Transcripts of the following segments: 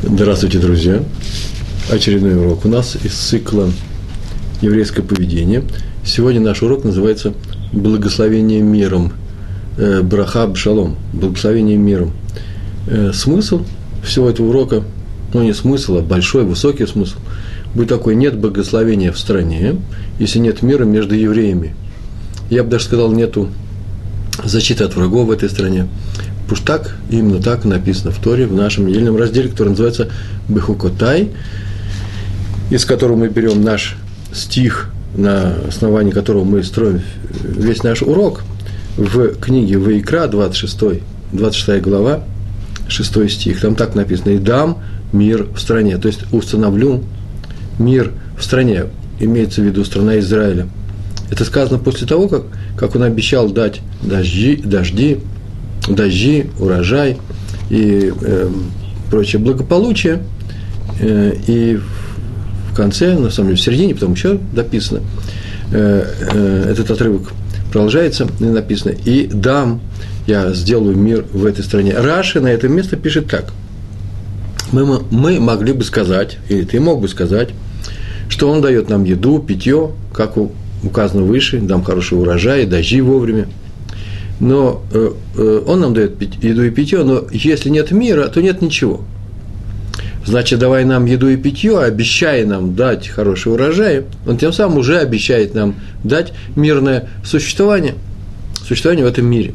Здравствуйте, друзья! Очередной урок у нас из цикла «Еврейское поведение». Сегодня наш урок называется «Благословение миром». Э, Браха шалом. Благословение миром. Э, смысл всего этого урока, ну не смысл, а большой, высокий смысл, будет такой, нет благословения в стране, если нет мира между евреями. Я бы даже сказал, нету защиты от врагов в этой стране. Пусть так, именно так написано в Торе, в нашем недельном разделе, который называется Бехукотай, из которого мы берем наш стих, на основании которого мы строим весь наш урок, в книге Ваикра, 26, 26 глава, 6 стих. Там так написано, «И дам мир в стране». То есть установлю мир в стране, имеется в виду страна Израиля. Это сказано после того, как, как он обещал дать дожди, дожди дожди, урожай и э, прочее благополучие. Э, и в конце, на самом деле, в середине, потом еще дописано, э, э, этот отрывок продолжается, и написано, и дам, я сделаю мир в этой стране. Раши на это место пишет так. Мы, мы могли бы сказать, или ты мог бы сказать, что он дает нам еду, питье, как указано выше, дам хороший урожай, дожди вовремя – но э, э, он нам дает еду и питье, но если нет мира, то нет ничего. Значит, давай нам еду и питье, обещая нам дать хороший урожай, он тем самым уже обещает нам дать мирное существование, существование в этом мире.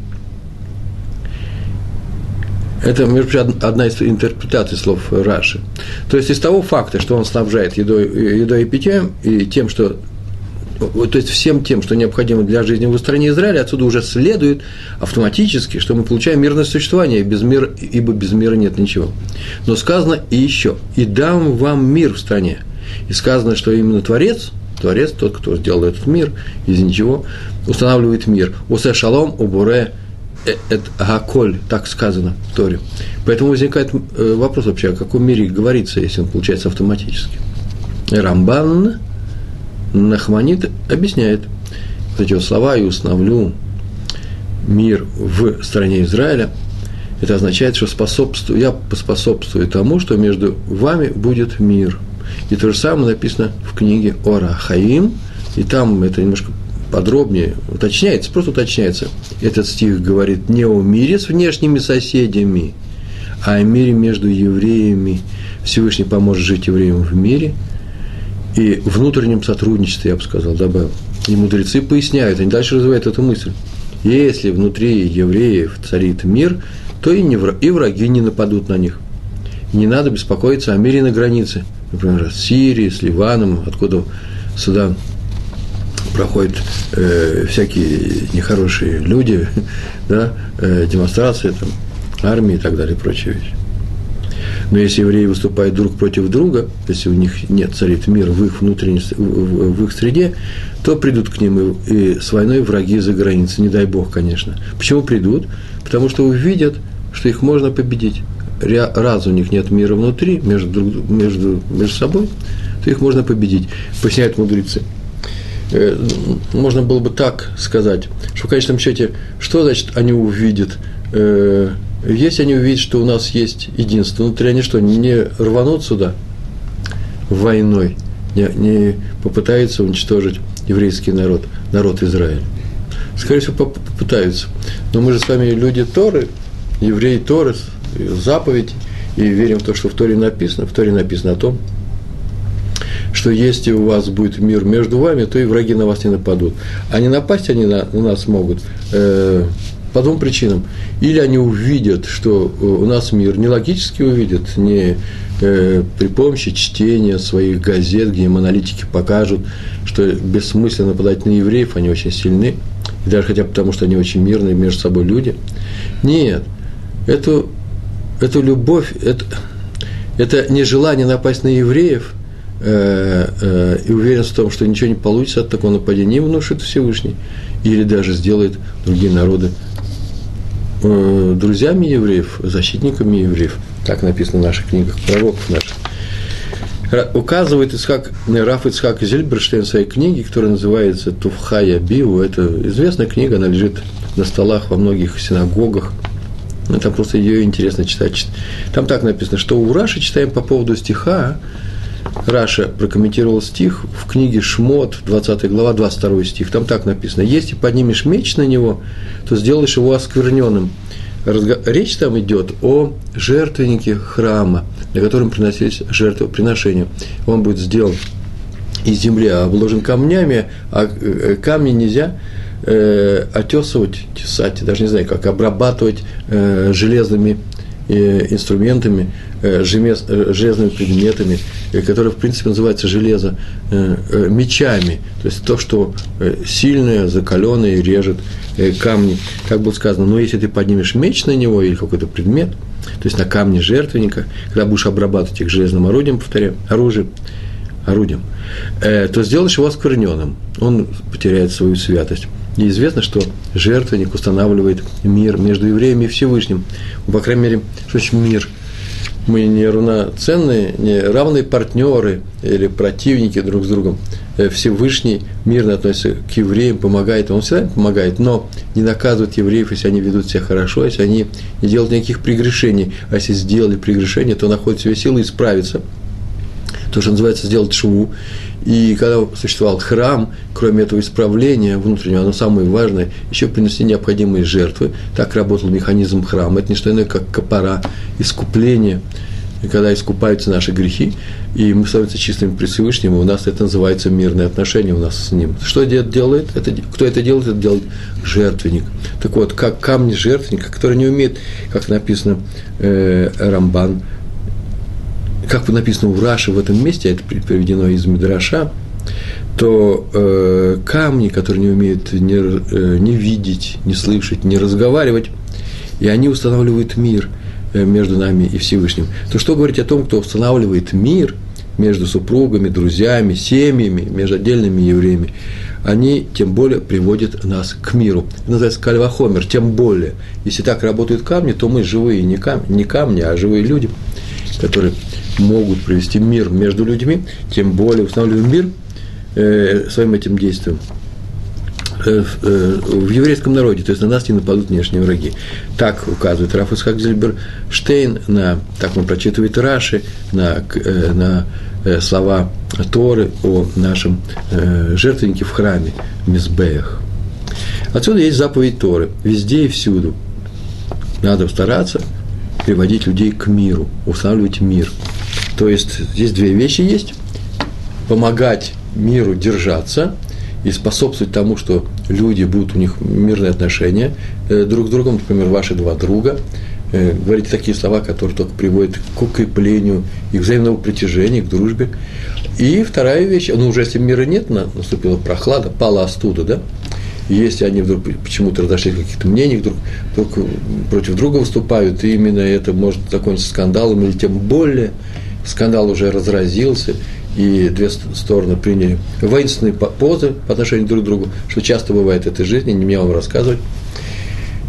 Это, между прочим, одна из интерпретаций слов Раши. То есть из того факта, что он снабжает едой, едой и питьем, и тем, что то есть всем тем, что необходимо для жизни в стране Израиля, отсюда уже следует автоматически, что мы получаем мирное существование, без мира, ибо без мира нет ничего. Но сказано и еще, и дам вам мир в стране. И сказано, что именно Творец, Творец, тот, кто сделал этот мир из ничего, устанавливает мир. Усе шалом, убуре, это гаколь, так сказано в Торе. Поэтому возникает э, вопрос вообще, о каком мире говорится, если он получается автоматически. Рамбан Нахманит объясняет вот эти слова «и установлю мир в стране Израиля», это означает, что способствую, я поспособствую тому, что между вами будет мир. И то же самое написано в книге Ора Хаим, и там это немножко подробнее уточняется, просто уточняется. Этот стих говорит не о мире с внешними соседями, а о мире между евреями. Всевышний поможет жить евреям в мире – и внутреннем сотрудничестве, я бы сказал, добавил. И мудрецы поясняют, они дальше развивают эту мысль. Если внутри евреев царит мир, то и, не, и враги не нападут на них. Не надо беспокоиться о мире на границе, например, с Сирией, с Ливаном, откуда сюда проходят э, всякие нехорошие люди, да, э, демонстрации, там, армии и так далее, прочие вещи. Но если евреи выступают друг против друга, если у них нет царит мир в их внутренней, в их среде, то придут к ним и, с войной враги за границей, не дай бог, конечно. Почему придут? Потому что увидят, что их можно победить. Раз у них нет мира внутри, между, между, между собой, то их можно победить. Поясняют мудрецы. Э, можно было бы так сказать, что в конечном счете, что значит они увидят э, если они увидят, что у нас есть единство внутри, они что, не рванут сюда войной, не, не попытаются уничтожить еврейский народ, народ Израиля? Скорее всего, попытаются. Но мы же с вами люди Торы, евреи Торы, заповедь, и верим в то, что в Торе написано. В Торе написано о том, что если у вас будет мир между вами, то и враги на вас не нападут. А не напасть они на, на нас могут э, по двум причинам. Или они увидят, что э, у нас мир не логически увидят, не э, при помощи чтения своих газет, где им аналитики покажут, что бессмысленно нападать на евреев, они очень сильны, и даже хотя бы потому, что они очень мирные между собой люди. Нет, эту, эту любовь, это, это нежелание напасть на евреев э, э, и уверенность в том, что ничего не получится от такого нападения, им внушит Всевышний, или даже сделает другие народы друзьями евреев, защитниками евреев. Так написано в наших книгах пророков наших. Указывает Исхак, Раф Ицхак Зельберштейн в своей книге, которая называется «Туфхая Биу». Это известная книга, она лежит на столах во многих синагогах там просто ее интересно читать. Там так написано, что у Раши читаем по поводу стиха. Раша прокомментировал стих в книге Шмот, 20 глава, 22 стих. Там так написано. Если поднимешь меч на него, то сделаешь его оскверненным. Речь там идет о жертвеннике храма, на котором приносились жертвоприношения. Он будет сделан из земли, а обложен камнями, а э, камни нельзя э, отесывать, тесать, даже не знаю, как обрабатывать э, железными э, инструментами, э, э, железными предметами, э, которые, в принципе, называются железо, мечами. То есть то, что сильное, закаленное режет камни. Как было сказано, но если ты поднимешь меч на него или какой-то предмет, то есть на камне жертвенника, когда будешь обрабатывать их железным орудием, повторяю, оружием, орудием, то сделаешь его оскверненным. Он потеряет свою святость. И известно, что жертвенник устанавливает мир между евреями и Всевышним. По крайней мере, что значит мир? Мы не равноценные, не равные партнеры или противники друг с другом. Э, Всевышний мирно относится к евреям, помогает, он всегда помогает, но не наказывает евреев, если они ведут себя хорошо, если они не делают никаких прегрешений. А если сделали прегрешение, то находят себе силы исправиться – то, что называется сделать шву. И когда существовал храм, кроме этого исправления внутреннего, оно самое важное, еще принести необходимые жертвы. Так работал механизм храма. Это не что иное, как копора, искупление, когда искупаются наши грехи, и мы становимся чистыми при Всевышнем, у нас это называется мирные отношения у нас с Ним. Что делает? Это, кто это делает? Это делает жертвенник. Так вот, как камни жертвенника, который не умеет, как написано э, Рамбан, как написано у Раши в этом месте, это приведено из Мидраша, то э, камни, которые не умеют не, э, не видеть, не слышать, не разговаривать, и они устанавливают мир э, между нами и Всевышним. То что говорить о том, кто устанавливает мир между супругами, друзьями, семьями, между отдельными евреями, они тем более приводят нас к миру. Это называется кальвахомер, тем более. Если так работают камни, то мы живые, не камни, не камни а живые люди, которые могут привести мир между людьми, тем более устанавливаем мир э, своим этим действием э, э, в еврейском народе, то есть на нас не нападут внешние враги. Так указывает Раф Исхак Штейн, на, так он прочитывает Раши, на, на слова Торы о нашем жертвеннике в храме, Мизбеях. Отсюда есть заповедь Торы, везде и всюду. Надо стараться приводить людей к миру, устанавливать мир – то есть здесь две вещи есть. Помогать миру держаться и способствовать тому, что люди будут у них мирные отношения э, друг с другом, например, ваши два друга, э, говорите такие слова, которые только приводят к укреплению их взаимного притяжения, к дружбе. И вторая вещь, ну уже если мира нет, наступила прохлада, пала остуда, да, если они вдруг почему-то разошлись каких-то мнениях, вдруг, вдруг против друга выступают, и именно это может закончиться скандалом или тем более скандал уже разразился, и две стороны приняли воинственные позы по отношению друг к другу, что часто бывает в этой жизни, не мне вам рассказывать.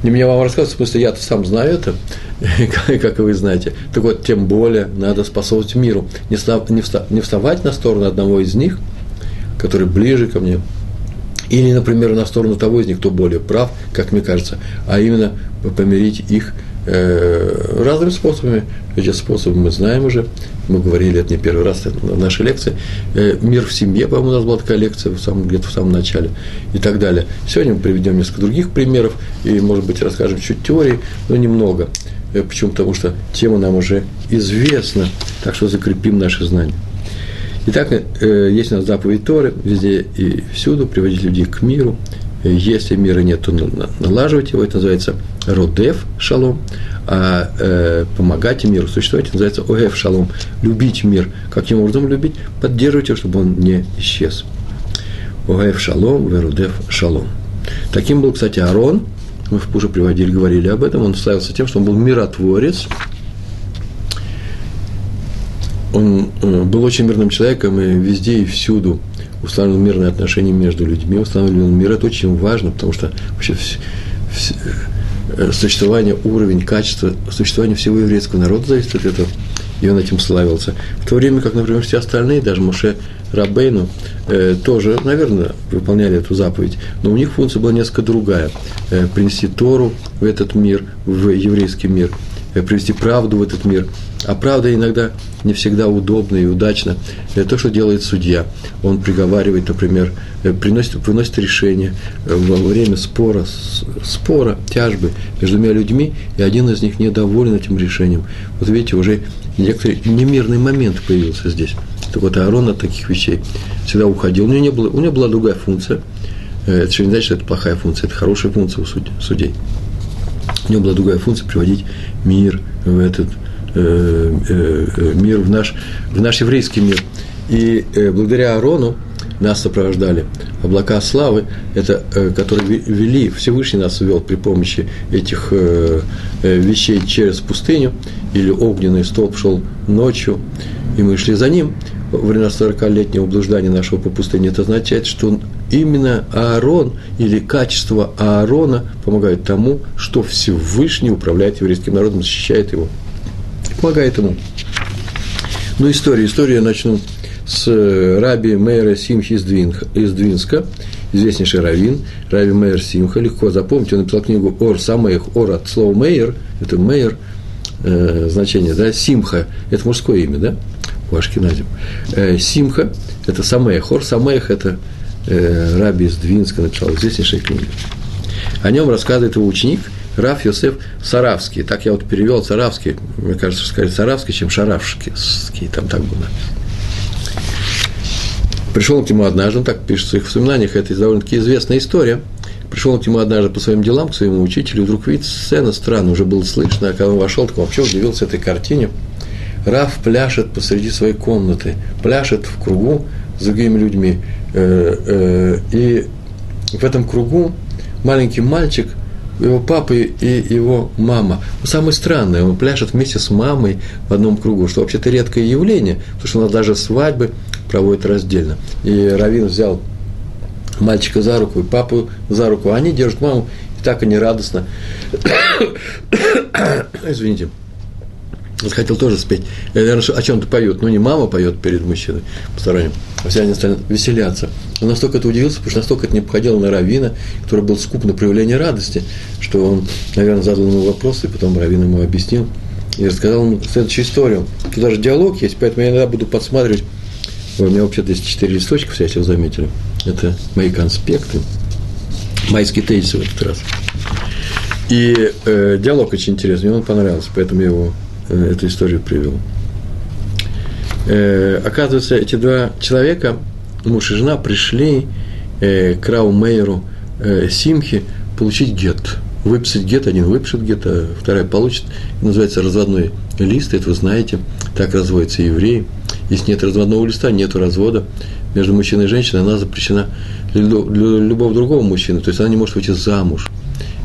Не мне вам рассказывать, в смысле, я-то сам знаю это, как вы знаете. Так вот, тем более надо способствовать миру. Не, став, не, встав, не вставать на сторону одного из них, который ближе ко мне, или, например, на сторону того из них, кто более прав, как мне кажется, а именно помирить их Э, разными способами. Эти способы мы знаем уже, мы говорили это не первый раз на нашей лекции. Э, Мир в семье, по-моему, у нас была такая лекция в самом, где-то в самом начале и так далее. Сегодня мы приведем несколько других примеров и, может быть, расскажем чуть теории, но немного. Э, почему? Потому что тема нам уже известна, так что закрепим наши знания. Итак, есть у нас заповедь Торы, везде и всюду, приводить людей к миру, если мира нет, то налаживать его, это называется родев шалом, а э, помогать миру существовать, это называется огев шалом, любить мир. Каким образом любить? Поддерживать его, чтобы он не исчез. Огев шалом, верудев шалом. Таким был, кстати, Арон, мы уже приводили, говорили об этом, он славился тем, что он был миротворец, он э, был очень мирным человеком и везде и всюду установил мирные отношения между людьми, установил мир. Это очень важно, потому что вообще э, существование, уровень, качество существования всего еврейского народа зависит от этого. и он этим славился. В то время как, например, все остальные, даже Муше Рабейну, э, тоже, наверное, выполняли эту заповедь, но у них функция была несколько другая. Э, принести Тору в этот мир, в еврейский мир, привести правду в этот мир. А правда иногда не всегда удобно и удачно. Это то, что делает судья. Он приговаривает, например, э, приносит, выносит решение э, во время спора, спора, тяжбы между двумя людьми, и один из них недоволен этим решением. Вот видите, уже некоторый немирный момент появился здесь. Так вот, Аарон от таких вещей всегда уходил. У него, не было, у него была другая функция. Э, это же не значит, что это плохая функция, это хорошая функция у судей. У него была другая функция приводить мир в этот Э, э, мир, в наш, в наш еврейский мир. И э, благодаря Арону нас сопровождали облака славы, это, которые вели, Всевышний нас вел при помощи этих вещей через пустыню, или огненный столб шел ночью, и мы шли за ним во время 40-летнего блуждания нашего по пустыне. Это означает, что именно Аарон или качество Аарона помогает тому, что Всевышний управляет еврейским народом, защищает его помогает ему. Ну, история. Историю я начну с э, раби Мейра Симхи из, Двинска, известнейший раввин, раби Мейер Симха, легко запомнить, он написал книгу «Ор Самех», «Ор» от слова «Мейер», это «Мейер», э, значение, да, Симха, это мужское имя, да, Ашкиназим. Э, Симха – это Самех, «Ор Самех» – это э, раби из Двинска написал известнейшая книга. О нем рассказывает его ученик – Раф Йосеф Саравский. Так я вот перевел Саравский, мне кажется, скорее Саравский, чем Шаравский, там так было Пришел к нему однажды, он так пишет в своих воспоминаниях, это довольно-таки известная история. Пришел к нему однажды по своим делам, к своему учителю, и вдруг видит сцена странная, уже было слышно, а когда он вошел, так он вообще удивился этой картине. Раф пляшет посреди своей комнаты, пляшет в кругу с другими людьми. Э, э, и в этом кругу маленький мальчик – его папы и его мама. Самое странное, он пляшет вместе с мамой в одном кругу, что вообще-то редкое явление, потому что у нас даже свадьбы проводят раздельно. И Равин взял мальчика за руку и папу за руку, а они держат маму, и так они радостно. Извините хотел тоже спеть. Я, наверное, о чем-то поют. Ну, не мама поет перед мужчиной посторонним, а все они стали веселяться. Он настолько это удивился, потому что настолько это не походило на Равина, который был скуп на проявление радости, что он, наверное, задал ему вопрос, и потом Равин ему объяснил и рассказал ему следующую историю. Тут даже диалог есть, поэтому я иногда буду подсматривать. У меня вообще-то есть четыре листочка, если вы заметили. Это мои конспекты, майские тезисы в этот раз. И э, диалог очень интересный, мне он понравился, поэтому я его эту историю привел. Э, оказывается, эти два человека, муж и жена, пришли э, к Рау Мейеру э, Симхи получить гет. Выписать гет, один выпишет гет, а вторая получит. называется разводной лист, это вы знаете, так разводятся евреи. Если нет разводного листа, нет развода между мужчиной и женщиной, она запрещена для любого другого мужчины, то есть она не может выйти замуж.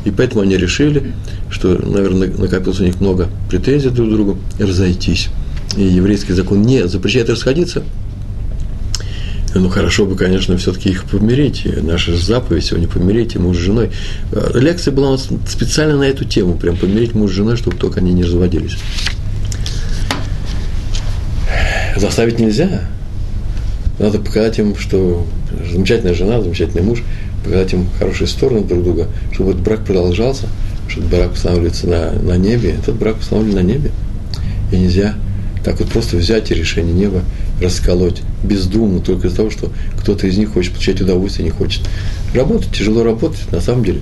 И поэтому они решили, что, наверное, накопилось у них много претензий друг к другу, разойтись. И еврейский закон не запрещает расходиться. Ну, хорошо бы, конечно, все-таки их помирить. Наша заповедь сегодня помирить муж с женой. Лекция была специально на эту тему, прям помирить муж с женой, чтобы только они не разводились. Заставить нельзя. Надо показать им, что замечательная жена, замечательный муж – показать им хорошие стороны друг друга, чтобы этот брак продолжался, что этот брак устанавливается на, на небе, этот брак установлен на небе. И нельзя так вот просто взять и решение неба расколоть бездумно только из-за того, что кто-то из них хочет получать удовольствие, не хочет. Работать, тяжело работать, на самом деле.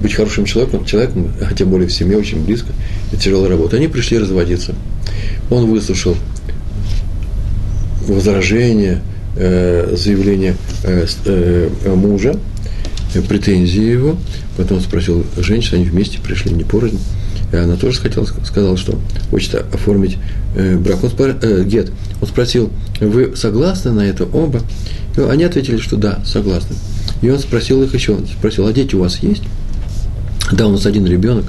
Быть хорошим человеком, человеком, а тем более в семье очень близко, это тяжелая работа. Они пришли разводиться. Он выслушал возражение, э, заявление э, э, мужа, претензии его, потом спросил женщину, они вместе пришли, не порознь, и она тоже хотела, сказала, что хочет оформить э, брак. Он спор, э, гет. Он спросил, вы согласны на это оба? И они ответили, что да, согласны. И он спросил их еще, спросил, а дети у вас есть? Да, у нас один ребенок.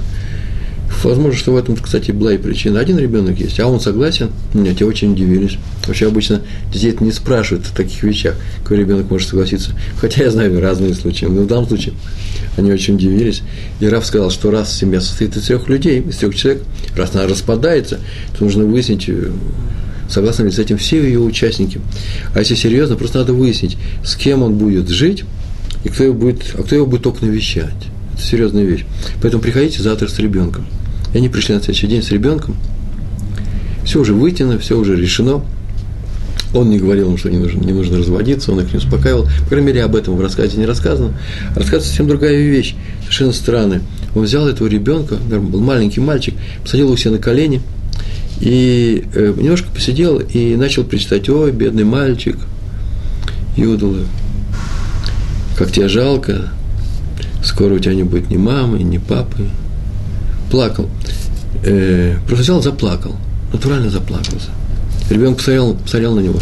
Возможно, что в этом, кстати, была и причина. Один ребенок есть, а он согласен. Нет, те очень удивились. Вообще обычно детей не спрашивают о таких вещах, какой ребенок может согласиться. Хотя я знаю разные случаи, но в данном случае Они очень удивились. И Раф сказал, что раз семья состоит из трех людей, из трех человек, раз она распадается, то нужно выяснить, э, согласны ли с этим все ее участники. А если серьезно, просто надо выяснить, с кем он будет жить, и кто его будет, а кто его будет только навещать. Это серьезная вещь. Поэтому приходите завтра с ребенком. И они пришли на следующий день с ребенком. Все уже вытяно, все уже решено. Он не говорил им, что не нужно, не нужно разводиться, он их не успокаивал. По крайней мере, об этом в рассказе не рассказано. Рассказ совсем другая вещь, совершенно странная. Он взял этого ребенка, был маленький мальчик, посадил его себе на колени и э, немножко посидел и начал причитать, ой, бедный мальчик, Юдула, как тебе жалко, скоро у тебя не будет ни мамы, ни папы. Плакал. Э, взял, заплакал, натурально заплакался. Ребенок посмотрел, посмотрел на него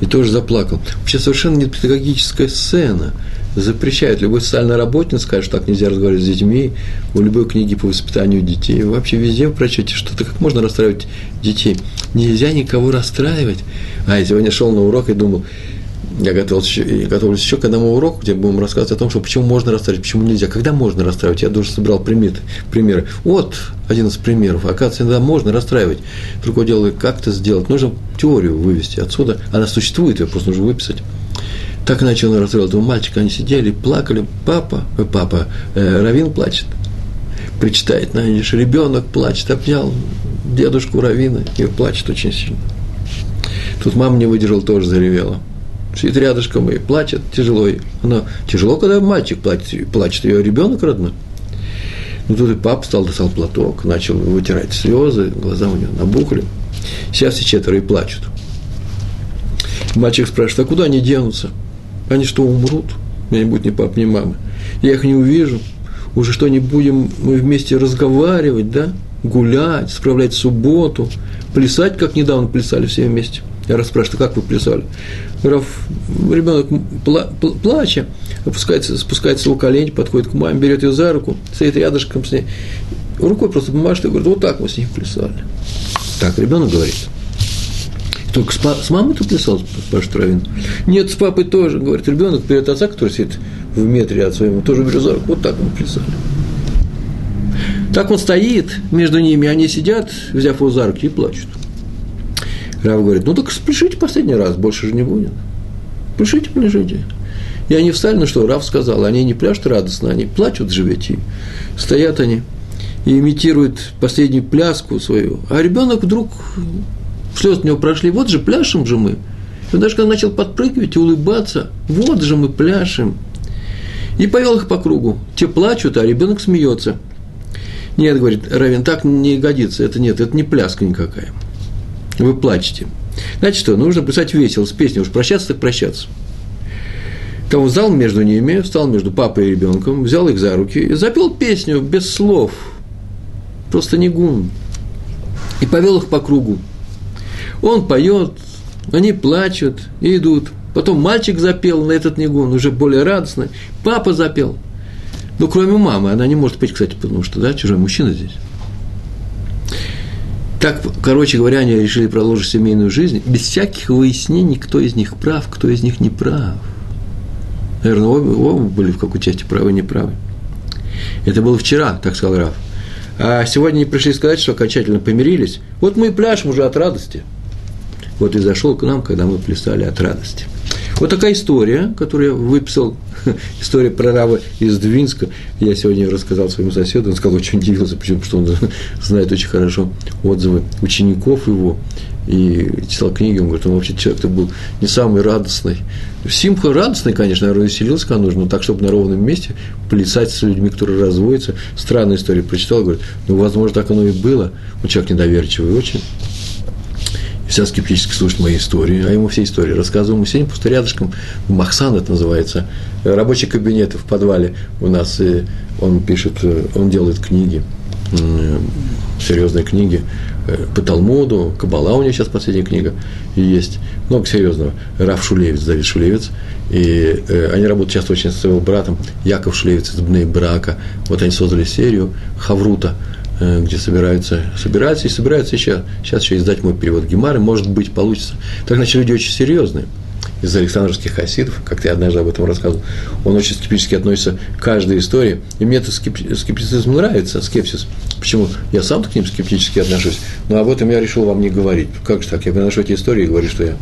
и тоже заплакал. Вообще совершенно не педагогическая сцена. Запрещают. Любой социальный работник скажет, что так нельзя разговаривать с детьми. У любой книги по воспитанию детей. Вообще везде прочете, что-то как можно расстраивать детей. Нельзя никого расстраивать. А я сегодня шел на урок и думал, я готовился еще, готовлюсь еще к одному уроку, где будем рассказывать о том, что почему можно расстраивать, почему нельзя, когда можно расстраивать. Я тоже собрал примеры. примеры. Вот один из примеров. Оказывается, иногда можно расстраивать. Другое дело, как это сделать. Нужно теорию вывести отсюда. Она существует, ее просто нужно выписать. Так начал расстраивать этого мальчика. Они сидели, плакали. Папа, э, папа, э, Равин плачет. Причитает, знаешь, ребенок плачет, обнял дедушку Равина и плачет очень сильно. Тут мама не выдержала, тоже заревела сидит рядышком и плачет тяжело. Она тяжело, когда мальчик плачет, плачет ее ребенок родной. Ну, тут и папа стал, достал платок, начал вытирать слезы, глаза у него набухли. Сейчас все четверо и плачут. Мальчик спрашивает, а куда они денутся? Они что, умрут? У меня не будет ни папы, ни мамы. Я их не увижу. Уже что, не будем мы вместе разговаривать, да? Гулять, справлять субботу, плясать, как недавно плясали все вместе – я расспрашиваю, как вы плясали? Раф, ребенок пла, плача, опускается, спускается его колени, подходит к маме, берет ее за руку, стоит рядышком с ней, рукой просто помашет и говорит, вот так мы с ней плясали. Так ребенок говорит. Только с, с мамой ты плясал, спрашивает Равин. Нет, с папой тоже, говорит ребенок, берет отца, который сидит в метре от своего, тоже берет за руку, вот так мы плясали. Так он стоит между ними, они сидят, взяв его за руки, и плачут. Рав говорит, ну так спешите последний раз, больше же не будет. Пляшите, пляшите. И они встали, ну что, Рав сказал, они не пляшут радостно, они плачут живете. Стоят они и имитируют последнюю пляску свою. А ребенок вдруг, слезы у него прошли, вот же пляшем же мы. И он даже когда начал подпрыгивать и улыбаться, вот же мы пляшем. И повел их по кругу. Те плачут, а ребенок смеется. Нет, говорит Равин, так не годится, это нет, это не пляска никакая вы плачете. Значит что, нужно писать весело, с песней, уж прощаться так прощаться. Там он встал между ними, встал между папой и ребенком, взял их за руки и запел песню без слов, просто не гун, и повел их по кругу. Он поет, они плачут и идут. Потом мальчик запел на этот негун, уже более радостный. Папа запел. Ну, кроме мамы, она не может петь, кстати, потому что, да, чужой мужчина здесь. Так, короче говоря, они решили продолжить семейную жизнь без всяких выяснений, кто из них прав, кто из них не прав. Наверное, оба, оба были в какой части правы и неправы. Это было вчера, так сказал Раф. А сегодня они пришли сказать, что окончательно помирились. Вот мы и пляшем уже от радости. Вот и зашел к нам, когда мы плясали от радости. Вот такая история, которую я выписал, история про раба из Двинска. Я сегодня рассказал своему соседу, он сказал, очень удивился, почему, что он знает очень хорошо отзывы учеников его, и читал книги, он говорит, он вообще человек-то был не самый радостный. Симха радостный, конечно, наверное, веселился, когда нужно, но так, чтобы на ровном месте плясать с людьми, которые разводятся. Странная история прочитал, говорит, ну, возможно, так оно и было. Он человек недоверчивый очень вся скептически слушает мои истории, а ему все истории рассказываю. Мы сидим просто рядышком, Махсан это называется, рабочий кабинет в подвале у нас, и он пишет, он делает книги, серьезные книги э, по Талмуду, Кабала у него сейчас последняя книга есть, много серьезного. Раф Шулевец, Давид Шулевец, и э, они работают часто очень с своим братом, Яков Шулевец из Бней Брака. Вот они создали серию Хаврута – Э, где собираются, собираются и собираются еще, сейчас еще издать мой перевод Гемары, может быть, получится. Так, значит, люди очень серьезные. из Александровских хасидов, как ты однажды об этом рассказывал, он очень скептически относится к каждой истории, и мне этот скептицизм нравится, скепсис. Почему? Я сам к ним скептически отношусь, но об этом я решил вам не говорить. Как же так? Я приношу эти истории и говорю, что я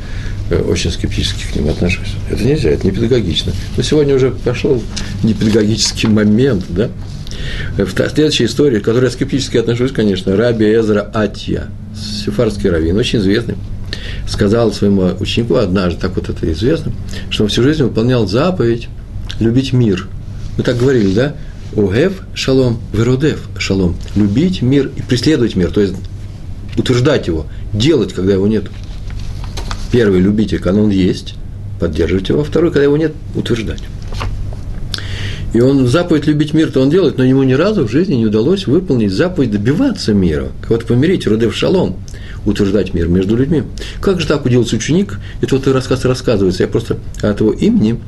э, очень скептически к ним отношусь. Это нельзя, это не педагогично. Но сегодня уже пошел непедагогический момент, да? Э, следующая история, к которой я скептически отношусь, конечно, Раби Эзра Атья, сефарский раввин, очень известный, сказал своему ученику однажды, так вот это известно, что он всю жизнь выполнял заповедь любить мир. Мы так говорили, да? Огев шалом, веродев шалом. Любить мир и преследовать мир, то есть утверждать его, делать, когда его нет. Первый – любите, когда он есть, поддерживать его. Второй – когда его нет, утверждать. И он заповедь любить мир, то он делает, но ему ни разу в жизни не удалось выполнить заповедь добиваться мира. Вот помирить, родев шалом, утверждать мир между людьми. Как же так уделался ученик? Это вот и рассказ рассказывается. Я просто от его имени,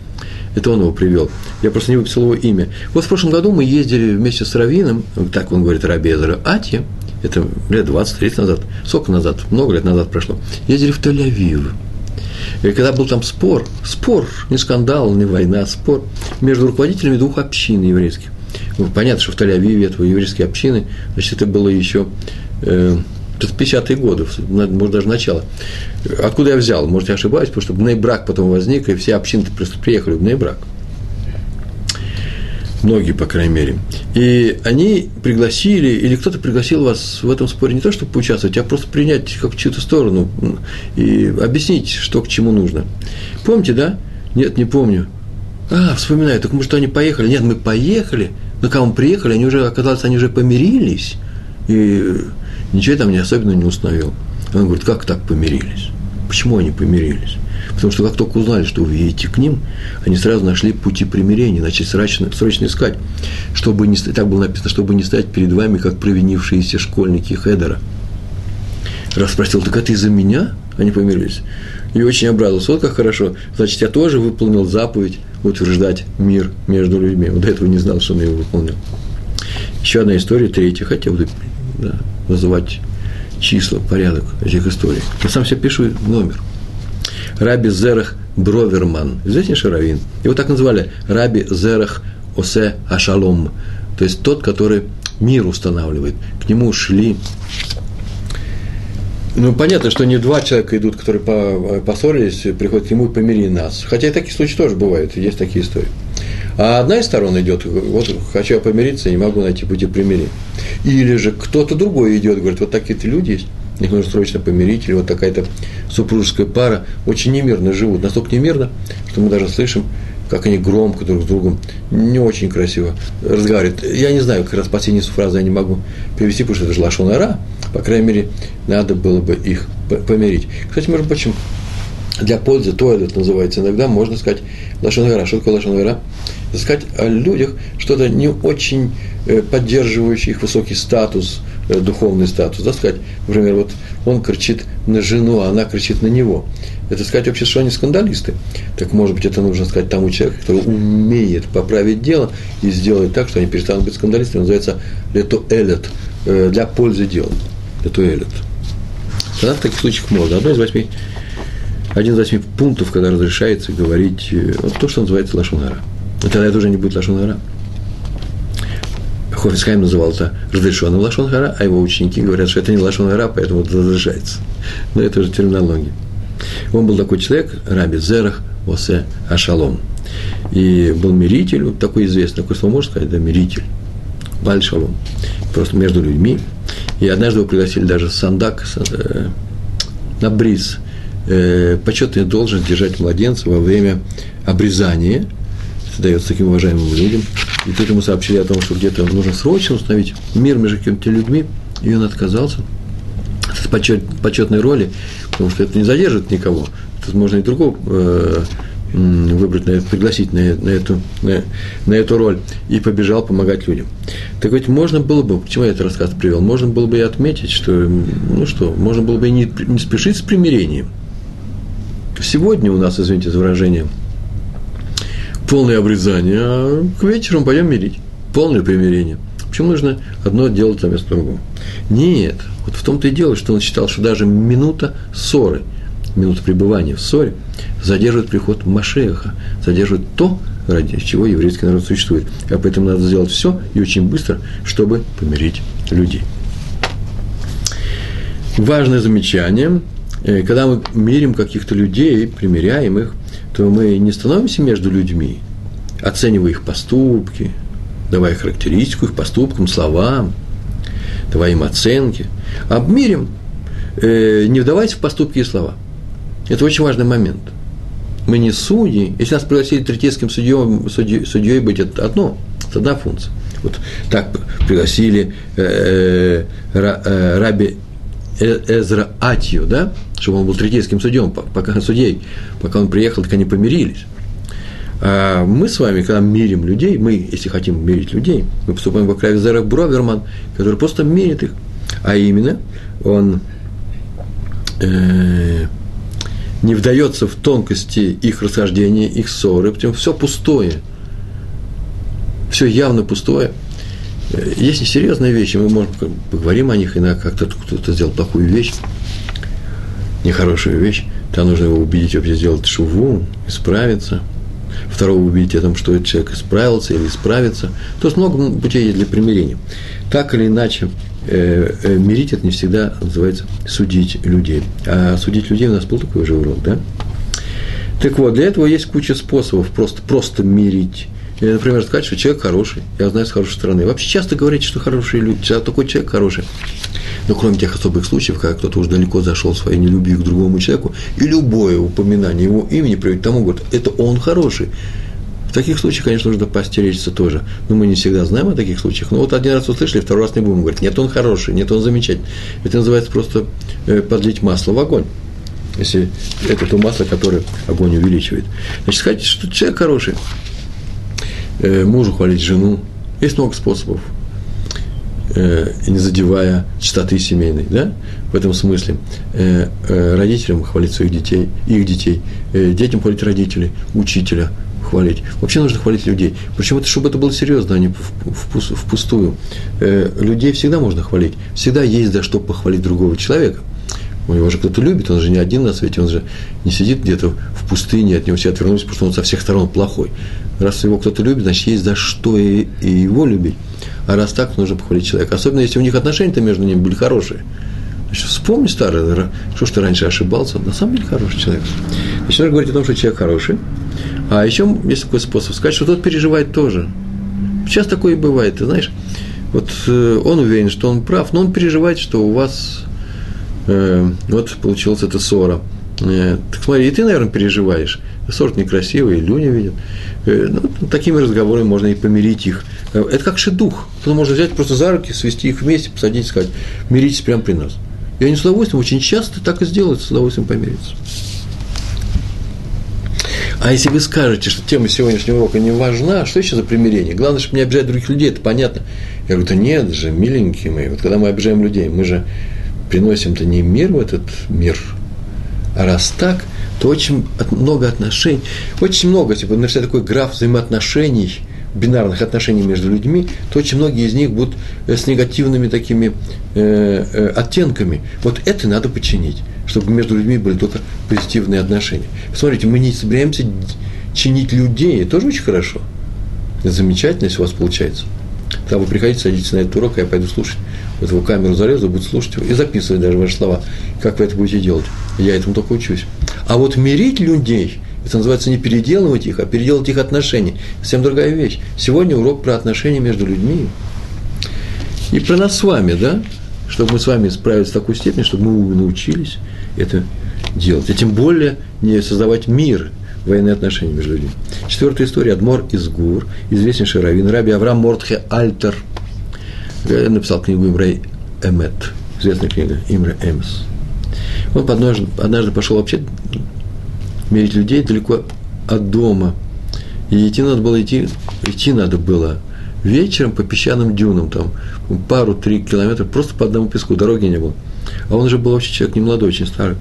это он его привел. Я просто не выписал его имя. Вот в прошлом году мы ездили вместе с Равином, так он говорит, Рабезера Ати, это лет 20-30 назад, сколько назад, много лет назад прошло, ездили в Тель-Авив. И когда был там спор, спор, не скандал, не война, спор между руководителями двух общин еврейских. Ну, понятно, что в Тель-Авиве это еврейские общины, значит, это было еще э, 50-е годы, может, даже начало. Откуда я взял? Может, я ошибаюсь, потому что Бнейбрак потом возник, и все общины приехали в Бнейбрак. Многие, по крайней мере. И они пригласили, или кто-то пригласил вас в этом споре не то, чтобы поучаствовать, а просто принять как чью-то сторону и объяснить, что к чему нужно. Помните, да? Нет, не помню. А, вспоминаю, так может, они поехали? Нет, мы поехали, но мы приехали, они уже, оказалось, они уже помирились, и ничего там не особенно не установил. Он говорит, как так помирились? Почему они помирились? Потому что как только узнали, что вы едете к ним, они сразу нашли пути примирения, начали срочно, срочно искать, чтобы не, так было написано, чтобы не стать перед вами, как провинившиеся школьники Хедера. Раз спросил, так это из-за меня они помирились? И очень обрадовался, вот как хорошо, значит, я тоже выполнил заповедь утверждать мир между людьми. Вот до этого не знал, что он его выполнил. Еще одна история, третья, хотя бы да, называть числа, порядок этих историй. Я сам себе пишу номер. Раби Зерах Броверман, известнейший раввин. Его так называли Раби Зерах Осе Ашалом, то есть тот, который мир устанавливает. К нему шли ну, понятно, что не два человека идут, которые поссорились, приходят к нему и помири нас. Хотя и такие случаи тоже бывают, есть такие истории. А одна из сторон идет, вот хочу я помириться, не могу найти пути примирения. Или же кто-то другой идет, говорит, вот такие-то люди есть, их нужно срочно помирить, или вот такая-то супружеская пара очень немирно живут, настолько немирно, что мы даже слышим, как они громко друг с другом, не очень красиво разговаривают. Я не знаю, как раз последнюю фразу я не могу перевести, потому что это же лашонара, по крайней мере, надо было бы их помирить. Кстати, между прочим, для пользы, туалет называется иногда, можно сказать лошонгара. Что такое лошонгара? Сказать о людях что-то не очень э, поддерживающее их высокий статус, духовный статус. Да, сказать, например, вот он кричит на жену, а она кричит на него. Это сказать вообще, что они скандалисты. Так может быть, это нужно сказать тому человеку, который умеет поправить дело и сделать так, что они перестанут быть скандалистами. Называется лето элет э, для пользы дела. Лето элет. Тогда в таких случаях можно. Одно из восьми один из восьми пунктов, когда разрешается говорить э, вот то, что называется лошонара. И тогда это уже не будет лошонара. Хофицхайм называл это разрешенным лошонара, а его ученики говорят, что это не лошонара, поэтому это разрешается. Но это уже терминология. Он был такой человек, Раби Зерах Осе Ашалом. И был миритель, вот такой известный, такой слово можно сказать, да, миритель. Бальшалом. Просто между людьми. И однажды его пригласили даже Сандак э, на бриз э, почетная должность держать младенца во время обрезания. Это таким уважаемым людям. И тут ему сообщили о том, что где-то нужно срочно установить мир между какими-то людьми, и он отказался от почет, почетной роли, потому что это не задержит никого. Тут можно и другого э, выбрать, на, пригласить на, на, эту, на, на эту роль, и побежал помогать людям. Так ведь можно было бы, почему я этот рассказ привел, можно было бы и отметить, что, ну что, можно было бы и не, не спешить с примирением – сегодня у нас, извините за выражение, полное обрезание, а к вечеру пойдем мирить. Полное примирение. Почему нужно одно делать вместо другого? Нет, вот в том-то и дело, что он считал, что даже минута ссоры минута пребывания в ссоре, задерживает приход Машеха, задерживает то, ради чего еврейский народ существует. А поэтому надо сделать все и очень быстро, чтобы помирить людей. Важное замечание. Э, когда мы мирим каких-то людей, примиряем их, то мы не становимся между людьми, оценивая их поступки, давая характеристику их поступкам, словам, давая им оценки, а мирим, э, не вдаваясь в поступки и слова. Это очень важный момент. Мы не судьи. Если нас пригласили третейским судьей, судьей, судьей быть, это одно, это одна функция. Вот так пригласили э, э, э раби Эзра Атью, да, чтобы он был третейским судьем, пока судей, пока он приехал, так они помирились. А мы с вами, когда мирим людей, мы, если хотим мирить людей, мы поступаем как Равизера Броверман, который просто мерит их. А именно, он э, не вдается в тонкости их расхождения, их ссоры, потому все пустое, все явно пустое. Есть несерьезные вещи, мы, можем поговорим о них, иногда как-то кто-то сделал плохую вещь, нехорошую вещь, там нужно его убедить вообще сделать шуву, исправиться. Второго убедить о том, что этот человек исправился или исправится. То есть много путей для примирения. Так или иначе, э, э, мирить это не всегда называется судить людей. А судить людей у нас был такой же урок, да? Так вот, для этого есть куча способов просто, просто мирить. Или, например, сказать, что человек хороший, я знаю с хорошей стороны. Вообще часто говорят, что хорошие люди, такой человек хороший. Но кроме тех особых случаев, когда кто-то уже далеко зашел своей нелюбви к другому человеку, и любое упоминание его имени приводит к тому, говорит, это он хороший. В таких случаях, конечно, нужно постеречься тоже. Но мы не всегда знаем о таких случаях. Но вот один раз услышали, второй раз не будем говорить. Нет, он хороший, нет, он замечательный. Это называется просто э, подлить масло в огонь. Если это то масло, которое огонь увеличивает. Значит, сказать, что человек хороший. Э, мужу хвалить жену. Есть много способов. Э, не задевая чистоты семейной, да, в этом смысле. Э, родителям хвалить своих детей, их детей, детям хвалить родителей, учителя хвалить. Вообще нужно хвалить людей. Причем это, чтобы это было серьезно, а не впустую. Людей всегда можно хвалить. Всегда есть за что похвалить другого человека. Его же кто-то любит, он же не один на свете, он же не сидит где-то в пустыне, от него все отвернулись, потому что он со всех сторон плохой. Раз его кто-то любит, значит, есть за что и, и его любить. А раз так, нужно похвалить человека. Особенно, если у них отношения-то между ними были хорошие. Значит, вспомни старое, что ж ты раньше ошибался, на самом деле хороший человек. Значит, нужно говорить о том, что человек хороший. А еще есть такой способ сказать, что тот переживает тоже. Сейчас такое и бывает, ты знаешь. Вот э, он уверен, что он прав, но он переживает, что у вас э, вот получилась эта ссора. Э, так смотри, и ты, наверное, переживаешь. Сорт некрасивый, Люня видит. Э, ну, такими разговорами можно и помирить их. Это как шедух. Потом можно взять просто за руки, свести их вместе, посадить и сказать, миритесь прямо при нас. И они с удовольствием, очень часто так и сделают, с удовольствием помириться. А если вы скажете, что тема сегодняшнего урока не важна, что еще за примирение? Главное, чтобы не обижать других людей, это понятно. Я говорю, да нет же, миленькие мои, вот когда мы обижаем людей, мы же приносим-то не мир в этот мир, а раз так, то очень много отношений, очень много, бы нарисовать такой граф взаимоотношений, бинарных отношений между людьми, то очень многие из них будут э, с негативными такими э, э, оттенками. Вот это надо починить, чтобы между людьми были только позитивные отношения. Посмотрите, мы не собираемся чинить людей, это тоже очень хорошо. Это замечательно, если у вас получается. Тогда вы приходите, садитесь на этот урок, а я пойду слушать. Его камеру зарезу, буду слушать его и записывать даже ваши слова, как вы это будете делать. Я этому только учусь. А вот мирить людей, это называется не переделывать их, а переделать их отношения. Совсем другая вещь. Сегодня урок про отношения между людьми. И про нас с вами, да? Чтобы мы с вами справились в такой степени, чтобы мы научились это делать. И тем более не создавать мир, военные отношения между людьми. Четвертая история. Адмор из Гур, известнейший раввин, раби Авраам Мортхе Альтер, написал книгу Имрей Эмет, известная книга Имре Эмс. Он однажды пошел вообще мерить людей далеко от дома. И идти надо было идти, идти надо было вечером по песчаным дюнам, там пару-три километра, просто по одному песку, дороги не было. А он же был вообще человек не молодой, очень старый.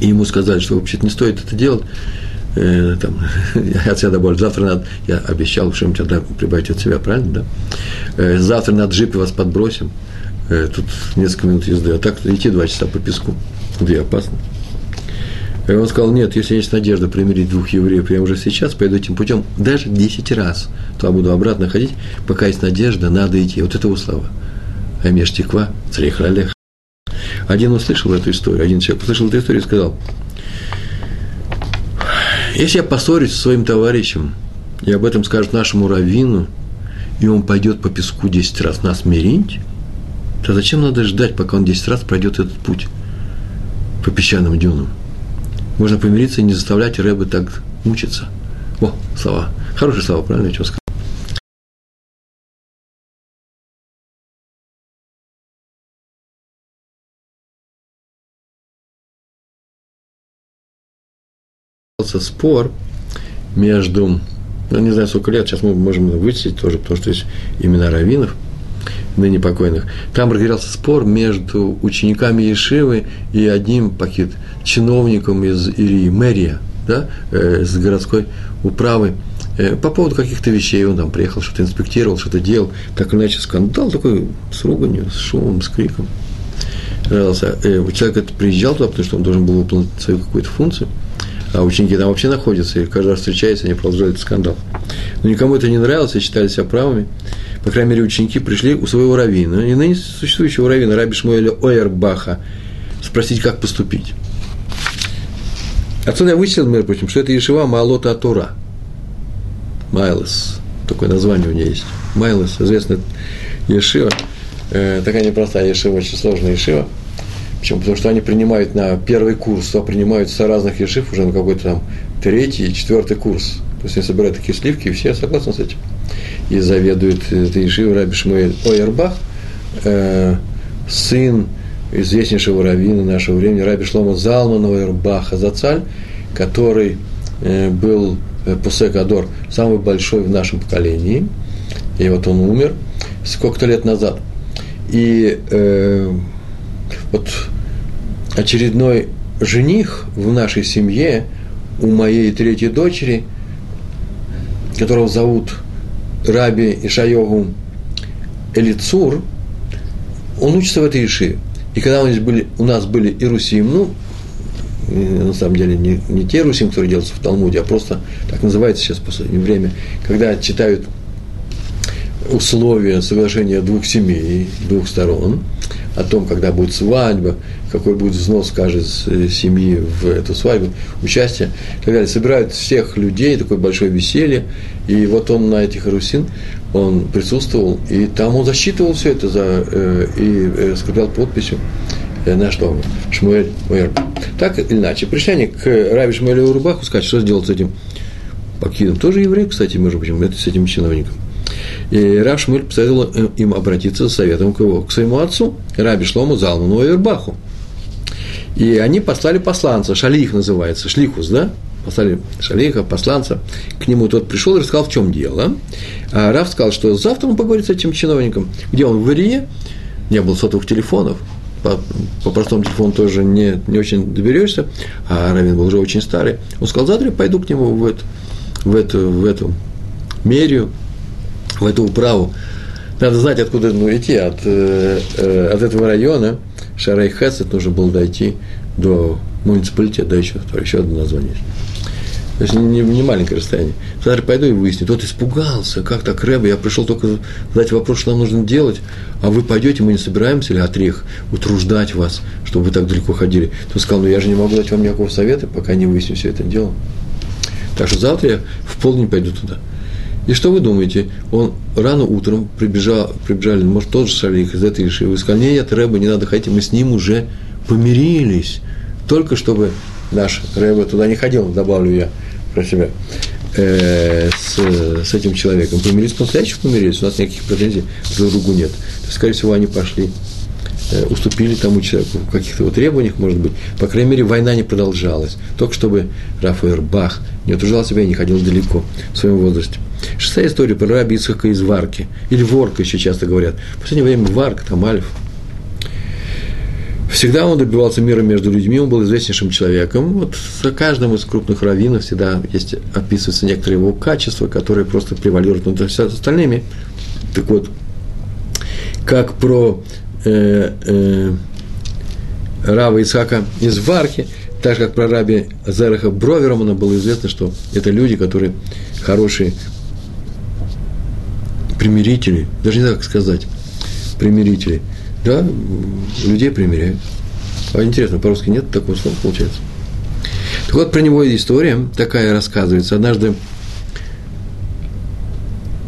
И ему сказали, что вообще-то не стоит это делать. Э, там, я от себя добавлю, завтра надо, я обещал что-нибудь отда, прибавить от себя, правильно, да? Э, завтра на джипе вас подбросим, э, тут несколько минут езды, а так идти два часа по песку, где опасно. И он сказал, нет, если есть надежда примирить двух евреев прямо уже сейчас, пойду этим путем даже 10 раз, то я буду обратно ходить, пока есть надежда, надо идти. Вот это его слова. Амеш тиква, царих лалех. Один услышал эту историю, один человек услышал эту историю и сказал, если я поссорюсь со своим товарищем, и об этом скажет нашему раввину, и он пойдет по песку 10 раз нас мирить, то зачем надо ждать, пока он 10 раз пройдет этот путь по песчаным дюнам? Можно помириться и не заставлять Рэбы так мучиться. О, слова. Хорошие слова, правильно я что сказал? Спор между, ну, не знаю, сколько лет, сейчас мы можем вычислить тоже, потому что есть имена раввинов, ныне покойных. Там разгорелся спор между учениками Ешивы и одним пакет чиновником из Ирии, мэрия, да, э, с городской управы, э, по поводу каких-то вещей. Он там приехал, что-то инспектировал, что-то делал. Так иначе скандал такой с руганью, с шумом, с криком. Э, человек это приезжал туда, потому что он должен был выполнить свою какую-то функцию – а ученики там вообще находятся, и каждый раз встречаются, они продолжают скандал. Но никому это не нравилось, и считали себя правыми. По крайней мере, ученики пришли у своего раввина, и ныне существующего раввина, Раби Шмуэля Ойербаха, спросить, как поступить. Отсюда я вычислил, между прочим, что это Ешива Маалота Атура. Майлес. Такое название у нее есть. Майлес, известная Ешива. Э, такая непростая Ешива, очень сложная Ешива. Почему? Потому что они принимают на первый курс, а принимают со разных ешив уже на какой-то там третий четвертый курс. То есть они собирают такие сливки, и все согласны с этим. И заведует этой ешивой Раби Шмуэль Ойербах, э, сын известнейшего раввина нашего времени, Раби Шлома Залмана Ойербаха Зацаль, который э, был э, Пусек Адор, самый большой в нашем поколении. И вот он умер сколько-то лет назад. И э, вот очередной жених в нашей семье у моей третьей дочери, которого зовут Раби Ишайогу Элицур, он учится в этой Иши. И когда у нас были, у нас были Ирусим, ну, на самом деле не, не те Русим, которые делаются в Талмуде, а просто так называется сейчас в последнее время, когда читают условия соглашения двух семей, двух сторон, о том, когда будет свадьба, какой будет взнос каждой э, семьи в эту свадьбу, участие и так далее. Собирают всех людей, такое большое веселье, и вот он на этих русин, он присутствовал, и там он засчитывал все это за, э, и э, скреплял подписью э, что? Шмуэль Уэр. Так или иначе, пришли они к Раби Шмуэлю Урбаху сказать, что сделать с этим покидом. Тоже еврей, кстати, между прочим, это с этим чиновником. И Рав Шмуль посоветовал им обратиться с советом к, его, к своему отцу, Раби Шлому Залману Эвербаху. И они послали посланца, шалих называется, шлихус, да? Послали шалиха, посланца, к нему тот пришел и рассказал, в чем дело. А Раф сказал, что завтра он поговорит с этим чиновником, где он в Ирие, не было сотовых телефонов, по, по простому телефону тоже не, не очень доберешься, а Равин был уже очень старый. Он сказал, завтра я пойду к нему в эту, в эту, в эту мерию, в эту управу. Надо знать, откуда ну, идти. От, э, э, от этого района Шарай Хесет нужно было дойти до муниципалитета, да еще, еще одно название есть. То есть не, не маленькое расстояние. Завтра пойду и выясню. Тот испугался, как так, Рэбе, я пришел только задать вопрос, что нам нужно делать, а вы пойдете, мы не собираемся ли отрех утруждать вас, чтобы вы так далеко ходили. Тот сказал, ну я же не могу дать вам никакого совета, пока не выясню все это дело. Так что завтра я в полдень пойду туда. И что вы думаете? Он рано утром прибежал, прибежали, может, тот же шалих из этой Ишивы, сказал, нет, Рэба, не надо ходить, мы с ним уже помирились. Только чтобы наш Рэба туда не ходил, добавлю я про себя, э, с, с этим человеком. Помирились, по-настоящему помирились, у нас никаких претензий друг другу нет. То, скорее всего, они пошли уступили тому человеку в каких-то вот требованиях, может быть. По крайней мере, война не продолжалась. Только чтобы Рафаэль Бах не отужал себя и не ходил далеко в своем возрасте. Шестая история про раби Ицхака из Варки. Или Ворка еще часто говорят. В последнее время Варка, там Альф. Всегда он добивался мира между людьми, он был известнейшим человеком. Вот за каждым из крупных раввинов всегда есть, описываются некоторые его качества, которые просто превалируют над остальными. Так вот, как про э, э, Рава Исака из Вархи, Так же, как про раби Зараха Бровермана было известно, что это люди, которые хорошие примирители, даже не знаю, как сказать, примирители, да, людей примиряют. А интересно, по-русски нет такого слова, получается. Так вот, про него история такая рассказывается. Однажды,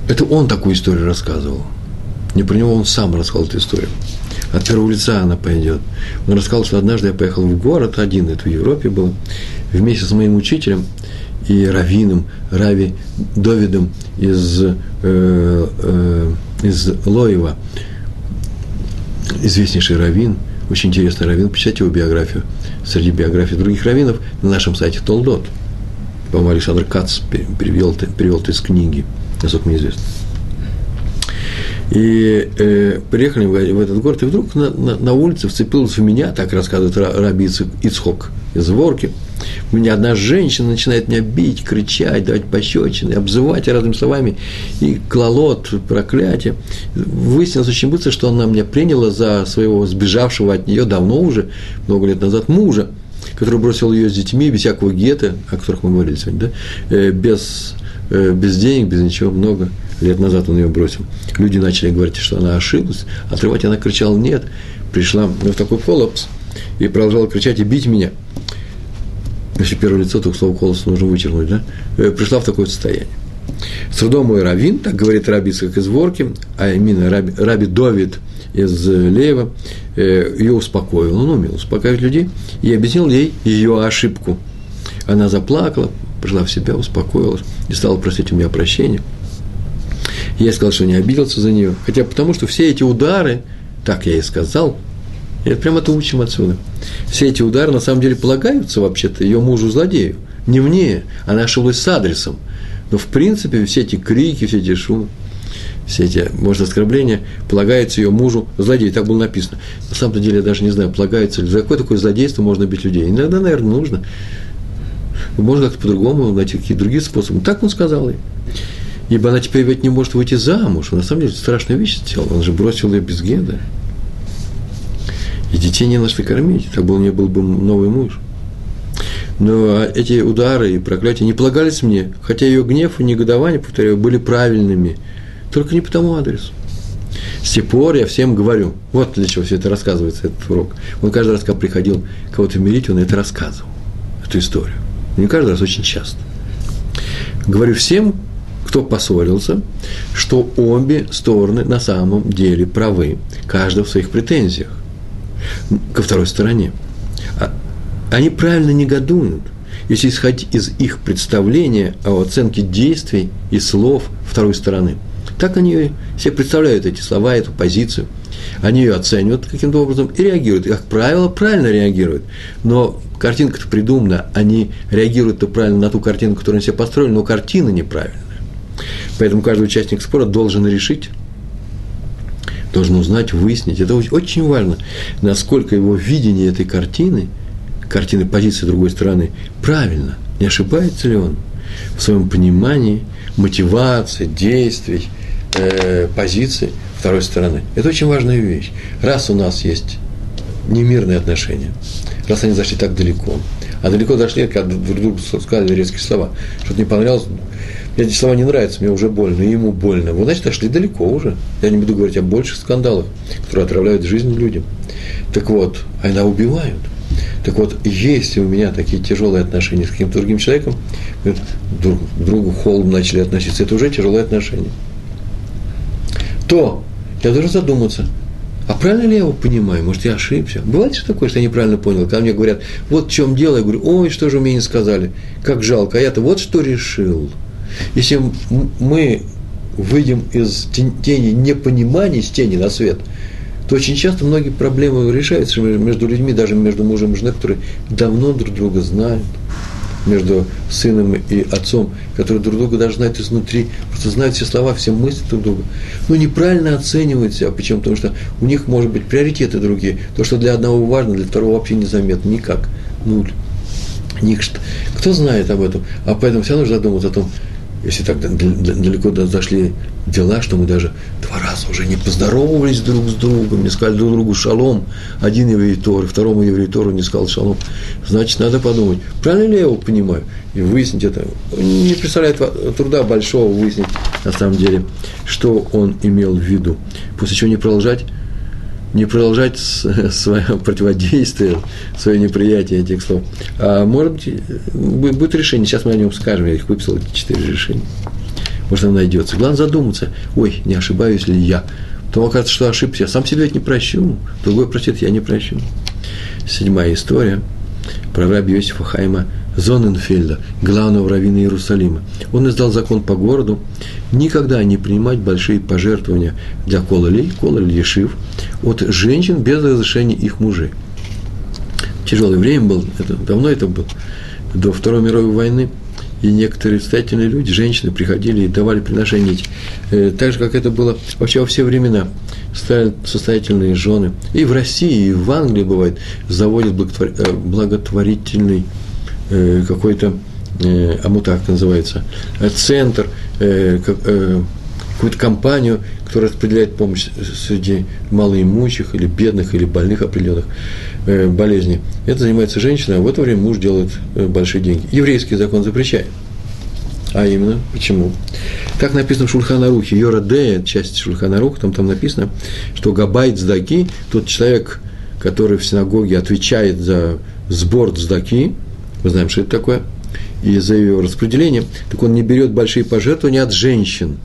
это он такую историю рассказывал. Не про него он сам рассказал эту историю. От первого лица она пойдет. Он рассказал, что однажды я поехал в город один, это в Европе было, вместе с моим учителем и раввином, Рави Довидом из, э, э, из Лоева, известнейший раввин, очень интересный раввин, почитайте его биографию. Среди биографий других раввинов на нашем сайте Толдот. По-моему, Александр Кац перевел, перевел это из книги, насколько мне известно. И э, приехали в, в этот город, и вдруг на, на, на улице вцепилась в меня, так рассказывает Раби Ицхок из Ворки, у меня одна женщина начинает меня бить, кричать, давать пощечины, обзывать разными словами, и клалот, проклятие. Выяснилось очень быстро, что она меня приняла за своего сбежавшего от нее давно уже, много лет назад, мужа, который бросил ее с детьми, без всякого гетто, о которых мы говорили сегодня, да, э, без, э, без денег, без ничего, много – лет назад он ее бросил. Люди начали говорить, что она ошиблась, отрывать она кричала «нет». Пришла в такой коллапс и продолжала кричать и бить меня. Если первое лицо, то слово колос нужно вычеркнуть, да? Э, пришла в такое состояние. С трудом мой раввин, так говорит Рабиц, как из Ворки, а именно Раби, Раби Довид из Леева, э, ее успокоил. Он умел успокаивать людей и объяснил ей ее ошибку. Она заплакала, пришла в себя, успокоилась и стала просить у меня прощения – я сказал, что не обиделся за нее. Хотя потому, что все эти удары, так я и сказал, это прямо это учим отсюда. Все эти удары на самом деле полагаются вообще-то ее мужу-злодею. Не мне, она ошиблась с адресом. Но в принципе все эти крики, все эти шумы, все эти, может, оскорбления полагаются ее мужу злодею. Так было написано. На самом деле я даже не знаю, полагается ли, за какое такое злодейство можно бить людей. Иногда, наверное, нужно. Можно как-то по-другому найти какие-то другие способы. Так он сказал ей ибо она теперь ведь не может выйти замуж. На самом деле страшная вещь сделала. Он же бросил ее без геда. И детей не на что кормить. Так был, у нее был бы новый муж. Но эти удары и проклятия не полагались мне, хотя ее гнев и негодование, повторяю, были правильными, только не по тому адресу. С тех пор я всем говорю, вот для чего все это рассказывается, этот урок. Он каждый раз, когда приходил кого-то мирить, он это рассказывал, эту историю. Не каждый раз, очень часто. Говорю всем, кто поссорился, что обе стороны на самом деле правы, каждый в своих претензиях ко второй стороне. А они правильно негодуют, если исходить из их представления о оценке действий и слов второй стороны. Так они себе представляют эти слова, эту позицию. Они ее оценивают каким-то образом и реагируют. И, как правило, правильно реагируют. Но картинка-то придумана, они реагируют-то правильно на ту картинку, которую они себе построили, но картина неправильная. Поэтому каждый участник спора должен решить, должен узнать, выяснить. Это очень важно, насколько его видение этой картины, картины позиции другой стороны, правильно, не ошибается ли он в своем понимании, мотивации, действий, э, позиции второй стороны. Это очень важная вещь. Раз у нас есть немирные отношения, раз они зашли так далеко, а далеко зашли, когда друг другу сказали резкие слова, что-то не понравилось, мне эти слова не нравятся, мне уже больно, и ему больно. Вот, значит, дошли далеко уже. Я не буду говорить о больших скандалах, которые отравляют жизнь людям. Так вот, а убивают. Так вот, если у меня такие тяжелые отношения с каким-то другим человеком, друг к другу холодно начали относиться, это уже тяжелые отношения, то я должен задуматься, а правильно ли я его понимаю? Может, я ошибся? Бывает что такое, что я неправильно понял? Когда мне говорят, вот в чем дело, я говорю, ой, что же мне не сказали, как жалко, а я-то вот что решил – если мы выйдем из тени непонимания, из тени на свет, то очень часто многие проблемы решаются между людьми, даже между мужем и женой, которые давно друг друга знают, между сыном и отцом, которые друг друга даже знают изнутри, просто знают все слова, все мысли друг друга, но неправильно оценивают себя. Почему? Потому что у них, может быть, приоритеты другие. То, что для одного важно, для второго вообще незаметно, никак, нуль. Ничто. Кто знает об этом? А поэтому все нужно задуматься о том, если так далеко зашли дела, что мы даже два раза уже не поздоровались друг с другом, не сказали друг другу шалом. Один еврей Торы, второму еврей Тору не сказал шалом. Значит, надо подумать, правильно ли я его понимаю? И выяснить это. Не представляет труда большого выяснить, на самом деле, что он имел в виду. После чего не продолжать не продолжать свое противодействие, свое неприятие этих слов. А может быть, будет решение. Сейчас мы о нем скажем. Я их выписал, эти четыре решения. Может, оно найдется. Главное задуматься. Ой, не ошибаюсь ли я? Потом окажется, что ошибся. Я сам себя ведь не прощу. Другой простит, я не прощу. Седьмая история про раби Иосифа Хайма Зоненфельда, главного раввина Иерусалима. Он издал закон по городу никогда не принимать большие пожертвования для кололей, кололь ешив, от женщин без разрешения их мужей. Тяжелое время было, это, давно это было, до Второй мировой войны, и некоторые состоятельные люди, женщины, приходили и давали приношения. Э, так же, как это было вообще во все времена. Состоятельные жены. И в России, и в Англии бывает, заводят э, благотворительный какой-то э, амутак называется, э, центр, э, как, э, какую-то компанию, которая распределяет помощь среди малоимущих или бедных, или больных определенных э, болезней. Это занимается женщина, а в это время муж делает э, большие деньги. Еврейский закон запрещает. А именно, почему? Так написано в Шульханарухе, Йора Дея, часть Шульханаруха, там, там написано, что Габайт Здаки, тот человек, который в синагоге отвечает за сбор Здаки, мы знаем, что это такое, и за ее распределение, так он не берет большие пожертвования от женщин,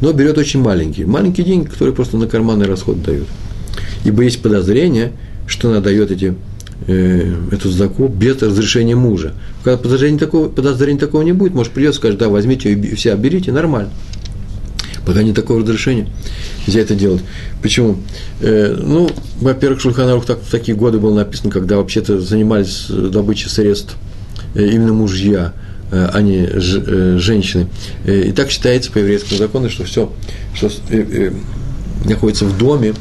но берет очень маленькие. Маленькие деньги, которые просто на карманный расход дают. Ибо есть подозрение, что она дает эти, э, эту заку без разрешения мужа. Когда подозрения такого, подозрения такого не будет, может придется сказать, да, возьмите ее все, берите, нормально. Пока не такого разрешения, нельзя это делать. Почему? Э, ну, во-первых, Шульханарух так, в такие годы был написан, когда вообще-то занимались добычей средств э, именно мужья, э, а не ж, э, женщины. Э, и так считается по еврейскому закону, что все, что э, э, находится в доме,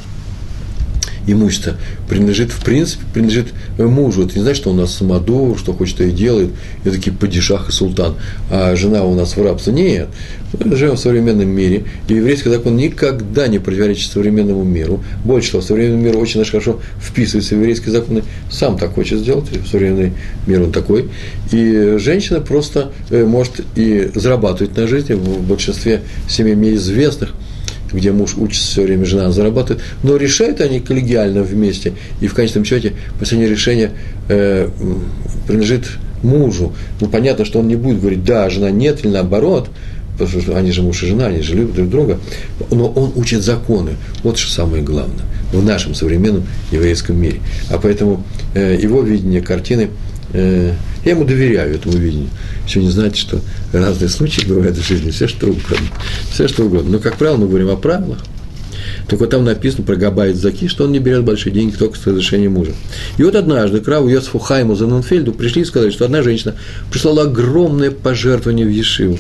имущество принадлежит, в принципе, принадлежит мужу. Это не значит, что у нас самодур, что хочет, то и делает, и такие падишах и султан, а жена у нас в рабстве. Нет, мы живем в современном мире, и еврейский закон никогда не противоречит современному миру. Больше того, современный мир очень даже хорошо вписывается в еврейские законы, сам так хочет сделать, современный мир он такой. И женщина просто э, может и зарабатывать на жизни, в большинстве семей мне известных – где муж учится все время, жена зарабатывает, но решают они коллегиально вместе, и в конечном счете последнее решение э, принадлежит мужу. Ну, понятно, что он не будет говорить, да, жена нет, или наоборот, потому что они же муж и жена, они же любят друг друга, но он учит законы, вот что самое главное в нашем современном еврейском мире. А поэтому э, его видение картины – Э, я ему доверяю этому видению. Еще не знаете, что разные случаи бывают в жизни, все что угодно. Все что угодно. Но, как правило, мы говорим о правилах. Только там написано про Габайт Заки, что он не берет большие деньги только с разрешения мужа. И вот однажды к Раву Йосифу Хайму Заненфельду пришли и сказали, что одна женщина прислала огромное пожертвование в Ешиву.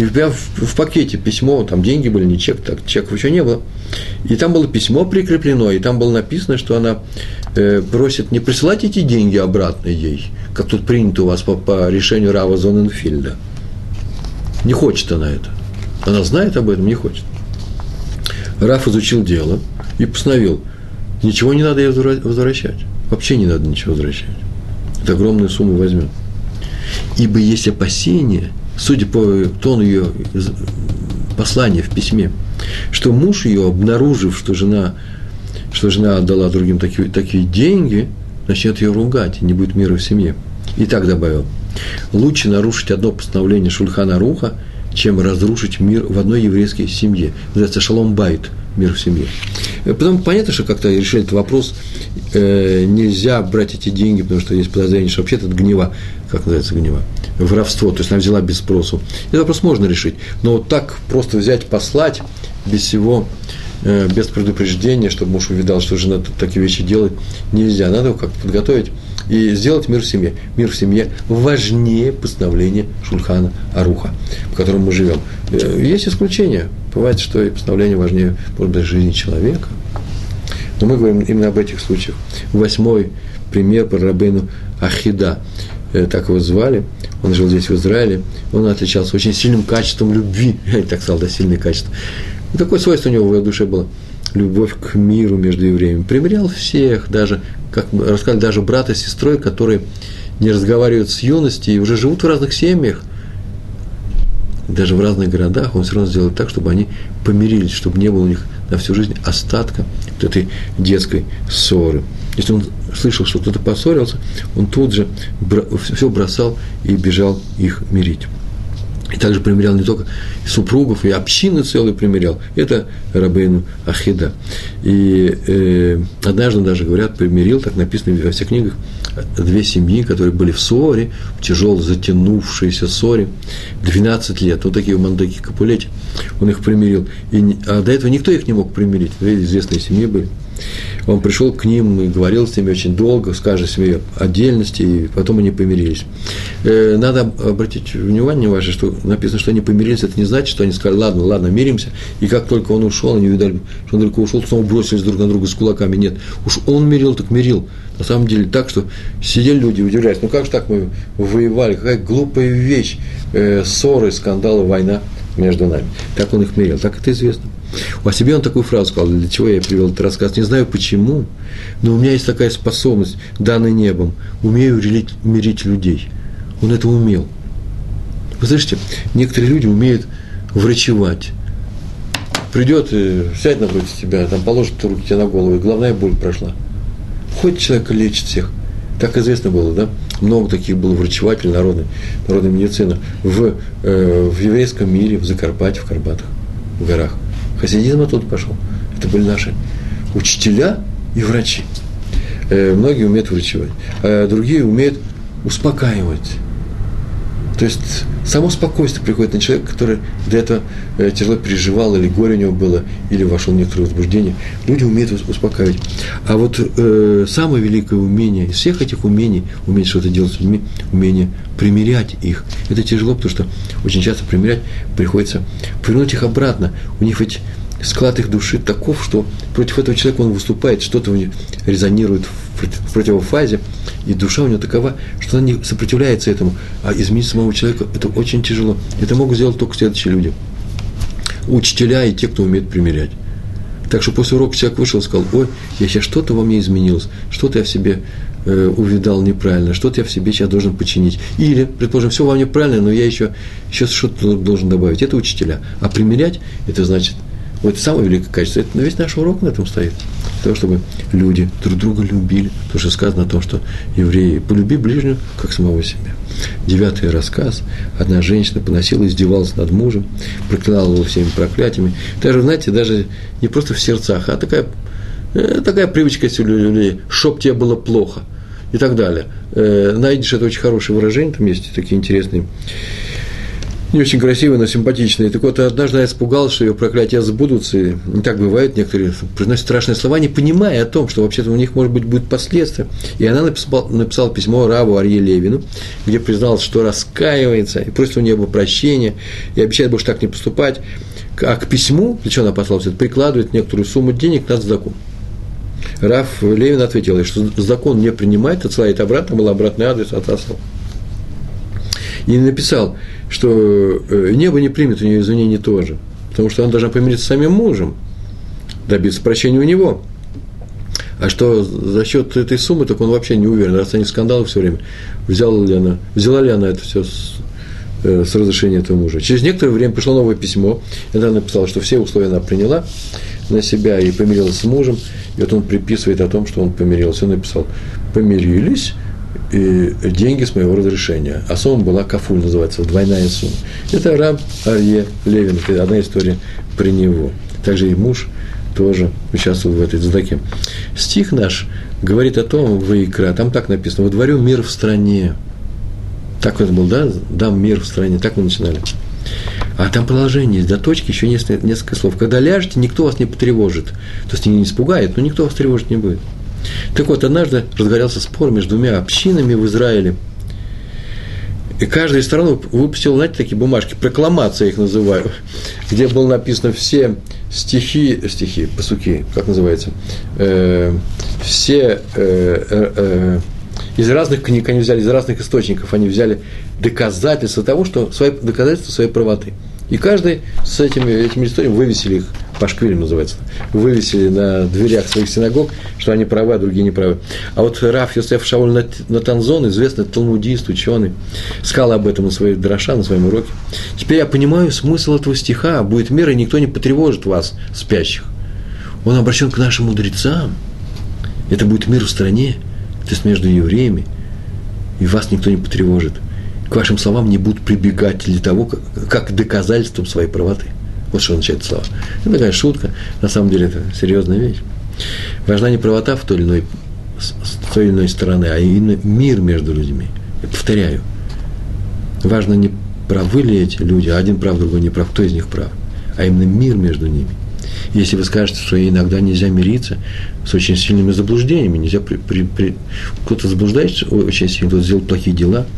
И у в, в пакете письмо, там деньги были, не чек, так чеков еще не было. И там было письмо прикреплено, и там было написано, что она э, просит не присылать эти деньги обратно ей, как тут принято у вас по, по решению Рава Зоненфильда. Не хочет она это. Она знает об этом, не хочет. Раф изучил дело и постановил, ничего не надо ей возвращать. Вообще не надо ничего возвращать. Это огромную сумму возьмет. Ибо есть опасения – судя по тону ее послания в письме, что муж ее, обнаружив, что жена, что жена отдала другим такие, такие деньги, начнет ее ругать, и не будет мира в семье. И так добавил, лучше нарушить одно постановление Шульхана Руха, чем разрушить мир в одной еврейской семье. Называется шалом байт, мир в семье. Потом понятно, что как-то решили этот вопрос, э, нельзя брать эти деньги, потому что есть подозрение, что вообще это гнева, как называется гнева, воровство, то есть она взяла без спросу. Этот вопрос можно решить, но вот так просто взять, послать без всего, э, без предупреждения, чтобы муж увидал, что жена такие вещи делает, нельзя. Надо его как-то подготовить и сделать мир в семье. Мир в семье важнее постановления Шульхана Аруха, в котором мы живем. Э, есть исключения. Бывает, что и постановление важнее, может быть, жизни человека. Но мы говорим именно об этих случаях. Восьмой пример про Рабейну Ахида. Э, так его звали, он жил здесь, в Израиле, он отличался очень сильным качеством любви, я так сказал, да, сильное качество. И такое свойство у него в его душе было – любовь к миру между евреями. Примерял всех, даже, как рассказали, даже брата с сестрой, которые не разговаривают с юности и уже живут в разных семьях, даже в разных городах, он все равно сделал так, чтобы они помирились, чтобы не было у них на всю жизнь остатка вот этой детской ссоры. Если он слышал, что кто-то поссорился, он тут же все бросал и бежал их мирить. И также примерял не только супругов, и общины целые примерял. Это Рабейну Ахида. И э, однажды даже, говорят, примирил, так написано во всех книгах, две семьи, которые были в ссоре, в тяжелой затянувшейся ссоре, 12 лет, вот такие мандыки Капулети, он их примирил. И, а до этого никто их не мог примирить, две известные семьи были. Он пришел к ним и говорил с ними очень долго, с каждой семьей отдельности, и потом они помирились. Э, надо обратить внимание ваше, что написано, что они помирились, это не значит, что они сказали, ладно, ладно, миримся, и как только он ушел, они увидали, что он только ушел, снова бросились друг на друга с кулаками. Нет, уж он мирил, так мирил. На самом деле так, что сидели люди, удивляясь, ну как же так мы воевали, какая глупая вещь, э, ссоры, скандалы, война между нами. Так он их мирил, так это известно. О себе он такую фразу сказал, для чего я привел этот рассказ, не знаю почему, но у меня есть такая способность, данная небом, умею мирить, людей. Он это умел. Вы слышите, некоторые люди умеют врачевать. Придет, сядет напротив тебя, там положит руки тебе на голову, и головная боль прошла. Ходит человек лечит всех. Так известно было, да? Много таких было врачевателей народной, народной медицины в, э, в еврейском мире, в Закарпатье, в Карпатах, в горах. Хасидизм оттуда пошел. Это были наши учителя и врачи. Э, многие умеют врачевать, а другие умеют успокаивать. То есть само спокойствие приходит на человека, который до этого э, тяжело переживал, или горе у него было, или вошел в некоторое возбуждение. Люди умеют успокаивать. А вот э, самое великое умение из всех этих умений, уметь что-то делать с людьми, умение примирять их. Это тяжело, потому что очень часто примирять приходится повернуть их обратно. У них ведь склад их души таков, что против этого человека он выступает, что-то у него резонирует в противофазе, и душа у него такова, что она не сопротивляется этому. А изменить самого человека – это очень тяжело. Это могут сделать только следующие люди. Учителя и те, кто умеет примирять. Так что после урока человек вышел и сказал, ой, я сейчас что-то во мне изменилось, что-то я в себе э, увидал неправильно, что-то я в себе сейчас должен починить. Или, предположим, все во мне правильно, но я еще, еще что-то должен добавить. Это учителя. А примерять – это значит – вот самое великое качество. Это весь наш урок на этом стоит. Для того, чтобы люди друг друга любили. Потому что сказано о том, что евреи полюби ближнего, как самого себя. Девятый рассказ. Одна женщина поносила, издевалась над мужем, проклинала его всеми проклятиями. Даже, знаете, даже не просто в сердцах, а такая, э, такая привычка есть у людей, чтоб тебе было плохо и так далее. Э, найдешь это очень хорошее выражение, там есть такие интересные не очень красивые, но симпатичные. Так вот, однажды я испугался, что ее проклятия сбудутся. И не так бывает, некоторые произносят страшные слова, не понимая о том, что вообще-то у них, может быть, будет последствия. И она написала, написала письмо Раву Арье Левину, где призналась, что раскаивается, и просит у нее прощения, и обещает больше так не поступать. А к письму, для чего она послала прикладывает некоторую сумму денег на закон. Раф Левин ответил, что закон не принимает, отсылает обратно, был обратный адрес, отослал. И написал, что э, небо не примет у нее извинений тоже, потому что она должна помириться с самим мужем, добиться прощения у него. А что за счет этой суммы, так он вообще не уверен, раз они скандалы все время, взяла ли она, взяла ли она это все с, э, с разрешения этого мужа. Через некоторое время пришло новое письмо, и она написала, что все условия она приняла на себя и помирилась с мужем, и вот он приписывает о том, что он помирился. Он написал, помирились, и деньги с моего разрешения. А сумма была кафуль, называется, двойная сумма. Это раб Арье Левин, это одна история при него. Также и муж тоже участвовал в этой задаке. Стих наш говорит о том, в Икра, там так написано, «Водворю мир в стране». Так это был, да? Дам мир в стране, так мы начинали. А там продолжение до точки еще несколько, несколько слов. Когда ляжете, никто вас не потревожит. То есть не испугает, но никто вас тревожить не будет. Так вот, однажды разгорелся спор между двумя общинами в Израиле. И каждая из сторон выпустила, знаете, такие бумажки, прокламация их называю, где было написано все стихи, стихи, посуки, как называется, э, все э, э, э Из разных книг они взяли, из разных источников они взяли доказательства того, что свои, доказательства своей правоты. И каждый с этими, этими историями вывесили их, пашквилем называется, вывесили на дверях своих синагог, что они правы, а другие не правы. А вот Раф Йосеф Шауль Натанзон, известный талмудист, ученый, сказал об этом на своей дроша, на своем уроке. Теперь я понимаю смысл этого стиха. Будет мир, и никто не потревожит вас, спящих. Он обращен к нашим мудрецам. Это будет мир в стране, то есть между евреями, и вас никто не потревожит – к вашим словам не будут прибегать для того, как, как доказательством своей правоты. Что означает слова. Это такая шутка, на самом деле это серьезная вещь. Важна не правота в той или иной, с той или иной стороны, а именно мир между людьми. Я повторяю, важно не правы ли эти люди, а один прав, другой не прав, кто из них прав, а именно мир между ними. Если вы скажете, что иногда нельзя мириться с очень сильными заблуждениями, нельзя при, при, при... кто-то заблуждается очень сильно, кто-то сделал плохие дела –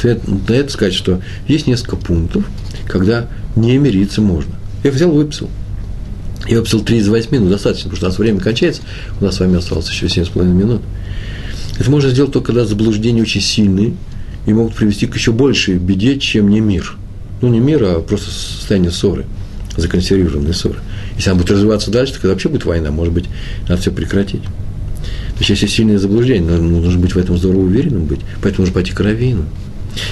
то на это сказать, что есть несколько пунктов, когда не мириться можно. Я взял, выписал. Я выписал 3 из 8, ну достаточно, потому что у нас время кончается, у нас с вами осталось еще 7,5 минут. Это можно сделать только когда заблуждения очень сильные и могут привести к еще большей беде, чем не мир. Ну, не мир, а просто состояние ссоры, законсервированной ссоры. Если она будет развиваться дальше, то когда вообще будет война, может быть, надо все прекратить. То есть, если сильное заблуждение, нужно быть в этом здорово уверенным быть, поэтому нужно пойти к раввину.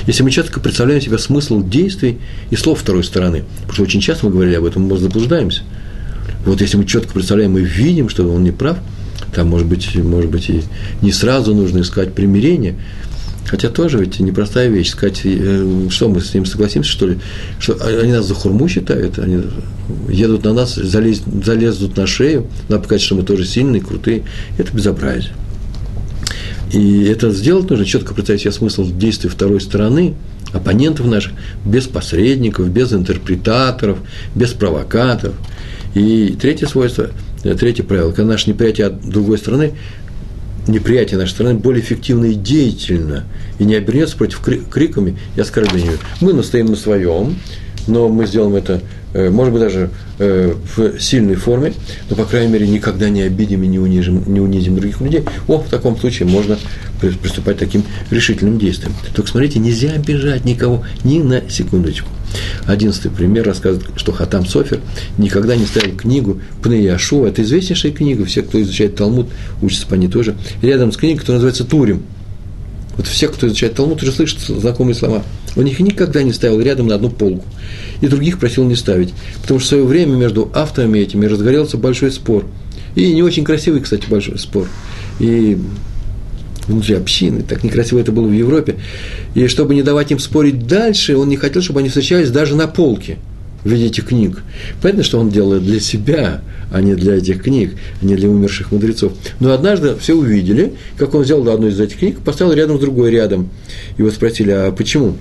Если мы четко представляем себе смысл действий и слов второй стороны, потому что очень часто мы говорили об этом, мы заблуждаемся. Вот если мы четко представляем и видим, что он не прав, там, может быть, может быть, и не сразу нужно искать примирение, Хотя тоже ведь непростая вещь, сказать, э, что мы с ним согласимся, что ли, что они нас за хурму считают, они едут на нас, залез, залезут на шею, надо показать, что мы тоже сильные, крутые. Это безобразие. И это сделать нужно, четко представить себе смысл действий второй стороны, оппонентов наших, без посредников, без интерпретаторов, без провокаторов. И третье свойство, э, третье правило, когда наше неприятие от другой стороны, неприятие нашей страны более эффективно и деятельно, и не обернется против криками и оскорблениями. Мы настоим на своем, но мы сделаем это, может быть, даже э, в сильной форме, но, по крайней мере, никогда не обидим и не унизим, не унизим других людей. О, в таком случае можно приступать к таким решительным действиям. Только смотрите, нельзя обижать никого ни на секундочку. Одиннадцатый пример рассказывает, что Хатам Софер никогда не ставил книгу Пнеяшу. Это известнейшая книга, все, кто изучает Талмуд, учатся по ней тоже. Рядом с книгой, которая называется Турим. Вот все, кто изучает Талмуд, уже слышат знакомые слова. Он их никогда не ставил рядом на одну полку. И других просил не ставить. Потому что в свое время между авторами этими разгорелся большой спор. И не очень красивый, кстати, большой спор. И внутри общины, так некрасиво это было в Европе. И чтобы не давать им спорить дальше, он не хотел, чтобы они встречались даже на полке в виде этих книг. Понятно, что он делает для себя, а не для этих книг, а не для умерших мудрецов. Но однажды все увидели, как он взял одну из этих книг, поставил рядом с другой рядом. Вот спросили, а почему?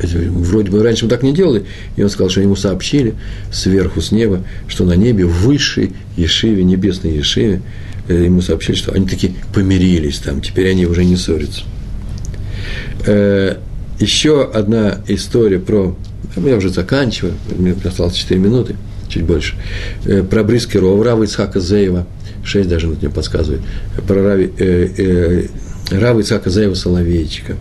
Вроде бы раньше мы так не делали. И он сказал, что ему сообщили сверху, с неба, что на небе высшей Ешиве, небесной Ешиве, э, ему сообщили, что они таки помирились там, теперь они уже не ссорятся. Э, еще одна история про... Я уже заканчиваю, мне осталось 4 минуты, чуть больше. Э, про Брискерова, Рава Ицхака Зеева, 6 даже мне подсказывает, про Рави, э, Рава Ицхака Заева Соловейчика.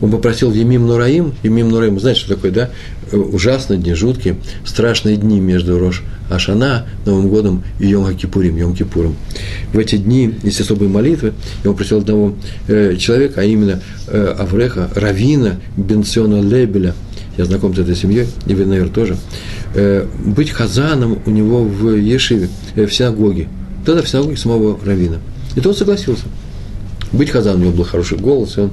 Он попросил Емим Нураим, Емим Нураим, знаете, что такое, да? Ужасные дни, жуткие, страшные дни между Рош Ашана, Новым годом и Йом Кипурим, Йом Кипуром. В эти дни есть особые молитвы. Я попросил одного э, человека, а именно э, Авреха, Равина Бенциона Лебеля, я знаком с этой семьей, и вы, наверное, тоже, э, быть хазаном у него в Ешиве, э, в синагоге. Тогда в синагоге самого Равина. И тот согласился – быть хазан, у него был хороший голос, и он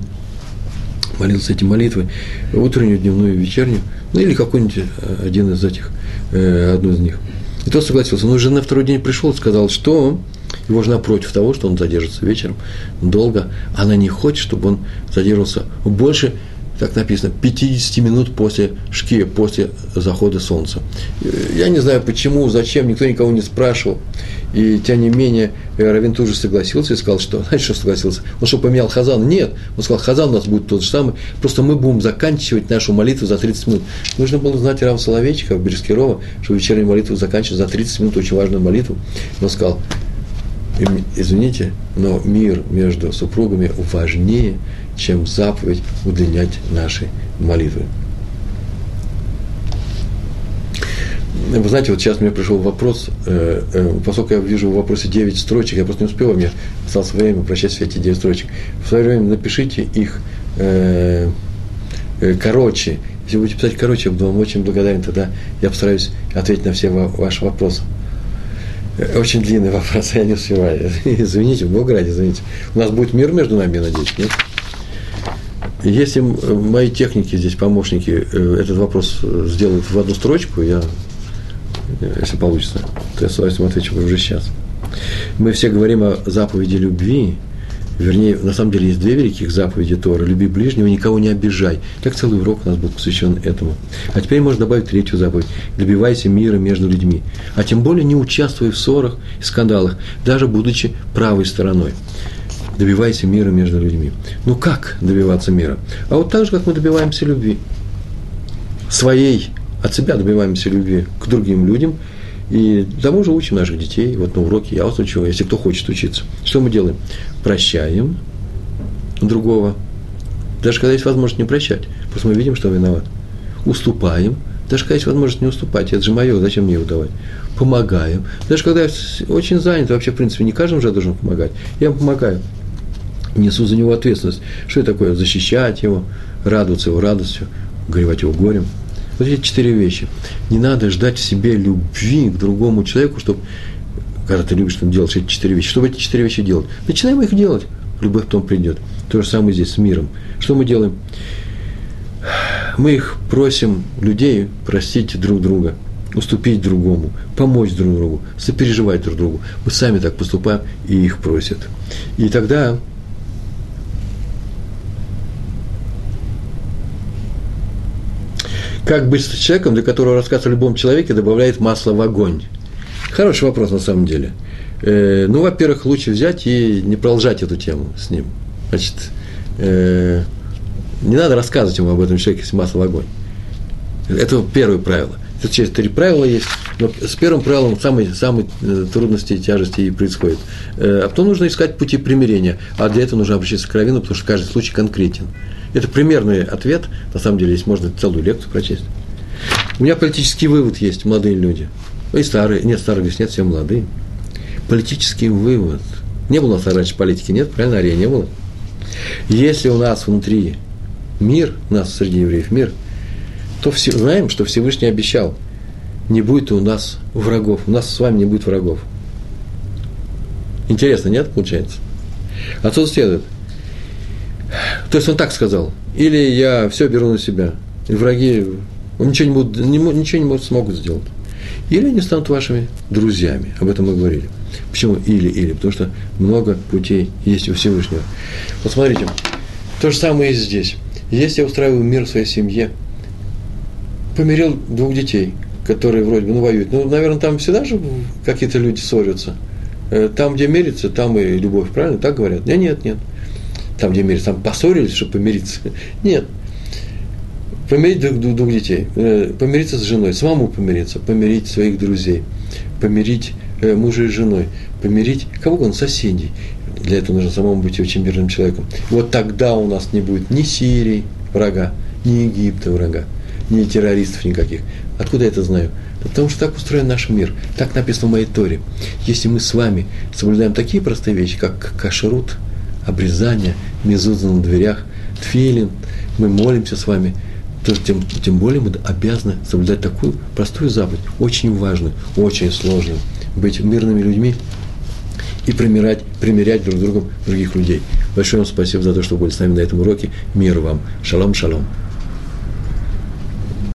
молился эти молитвы, утреннюю, дневную, вечернюю, ну или какой-нибудь э, один из этих, э, одну из них. И тот согласился. Но уже на второй день пришел и сказал, что его жена против того, что он задержится вечером долго. Она не хочет, чтобы он задерживался больше так написано, 50 минут после шки, после захода солнца. Я не знаю почему, зачем, никто никого не спрашивал. И тем не менее, Равин тоже согласился и сказал, что, знаете, что согласился? Он что, поменял Хазан? Нет. Он сказал, Хазан у нас будет тот же самый, просто мы будем заканчивать нашу молитву за 30 минут. Нужно было знать Рава Соловейчика, Берескирова, что вечернюю молитву заканчивать за 30 минут, очень важную молитву. Он сказал, извините, но мир между супругами важнее, чем заповедь удлинять наши молитвы. Вы знаете, вот сейчас мне пришел вопрос, э, э, поскольку я вижу в вопросе 9 строчек, я просто не успел, у меня осталось время прочесть все эти 9 строчек. В свое время напишите их э, э, короче. Если будете писать короче, я буду вам очень благодарен, тогда я постараюсь ответить на все ваши вопросы. Э, очень длинный вопрос, я не успеваю. Извините, Бог ради, извините. У нас будет мир между нами, я надеюсь, нет? Если мои техники здесь, помощники, э, этот вопрос сделают в одну строчку, я если получится, то я с удовольствием отвечу уже сейчас. Мы все говорим о заповеди любви, вернее, на самом деле есть две великих заповеди Тора. Люби ближнего, никого не обижай. Как целый урок у нас был посвящен этому. А теперь можно добавить третью заповедь. Добивайся мира между людьми. А тем более не участвуй в ссорах и скандалах, даже будучи правой стороной. Добивайся мира между людьми. Ну как добиваться мира? А вот так же, как мы добиваемся любви. Своей от себя добиваемся любви к другим людям, и тому же учим наших детей. Вот на уроке я вас учу, если кто хочет учиться. Что мы делаем? Прощаем другого, даже когда есть возможность не прощать, просто мы видим, что он виноват. Уступаем, даже когда есть возможность не уступать, это же мое, зачем мне его давать? Помогаем, даже когда я очень занят, вообще, в принципе, не каждому же я должен помогать, я помогаю, несу за него ответственность. Что это такое? Защищать его, радоваться его радостью, горевать его горем – вот эти четыре вещи. Не надо ждать в себе любви к другому человеку, чтобы, когда ты любишь там, делать эти четыре вещи, чтобы эти четыре вещи делать. Начинаем их делать, любовь потом придет. То же самое здесь с миром. Что мы делаем? Мы их просим, людей, простить друг друга, уступить другому, помочь друг другу, сопереживать друг другу. Мы сами так поступаем, и их просят. И тогда Как быть с человеком, для которого рассказ о любом человеке добавляет масло в огонь? Хороший вопрос на самом деле. Э, ну, во-первых, лучше взять и не продолжать эту тему с ним. Значит, э, не надо рассказывать ему об этом человеке, если масло в огонь. Это первое правило. Тут через три правила есть, но с первым правилом самые, самые э, трудности и тяжести и происходят. Э, а потом нужно искать пути примирения, а для этого нужно обращаться к раввину, потому что каждый случай конкретен. Это примерный ответ, на самом деле, здесь можно целую лекцию прочесть. У меня политический вывод есть, молодые люди. И старые, нет, старые здесь нет, все молодые. Политический вывод. Не было у нас раньше политики, нет, правильно, Ария не было. Если у нас внутри мир, у нас среди евреев мир, то все, знаем, что Всевышний обещал, не будет у нас врагов, у нас с вами не будет врагов. Интересно, нет, получается? Отсюда следует – то есть он так сказал. Или я все беру на себя. И враги ничего не, будут, ничего не могут, смогут сделать. Или они станут вашими друзьями. Об этом мы говорили. Почему или-или? Потому что много путей есть у Всевышнего. Вот смотрите, то же самое и здесь. Если я устраиваю мир в своей семье, помирил двух детей, которые вроде бы ну, воюют. Ну, наверное, там всегда же какие-то люди ссорятся. Э, там, где мирится, там и любовь, правильно? Так говорят? Нет, нет, нет там, где мирятся, там поссорились, чтобы помириться. Нет. Помирить двух, двух, двух детей, э, помириться с женой, самому помириться, помирить своих друзей, помирить э, мужа и женой, помирить кого угодно, соседей. Для этого нужно самому быть очень мирным человеком. Вот тогда у нас не будет ни Сирии врага, ни Египта врага, ни террористов никаких. Откуда я это знаю? Потому что так устроен наш мир. Так написано в моей Торе. Если мы с вами соблюдаем такие простые вещи, как кашрут – обрезание, мезуза на дверях, тфилин, мы молимся с вами, то тем, тем более мы обязаны соблюдать такую простую заповедь, очень важную, очень сложную, быть мирными людьми и примирять, примирять друг с другом других людей. Большое вам спасибо за то, что были с нами на этом уроке. Мир вам. Шалом, шалом.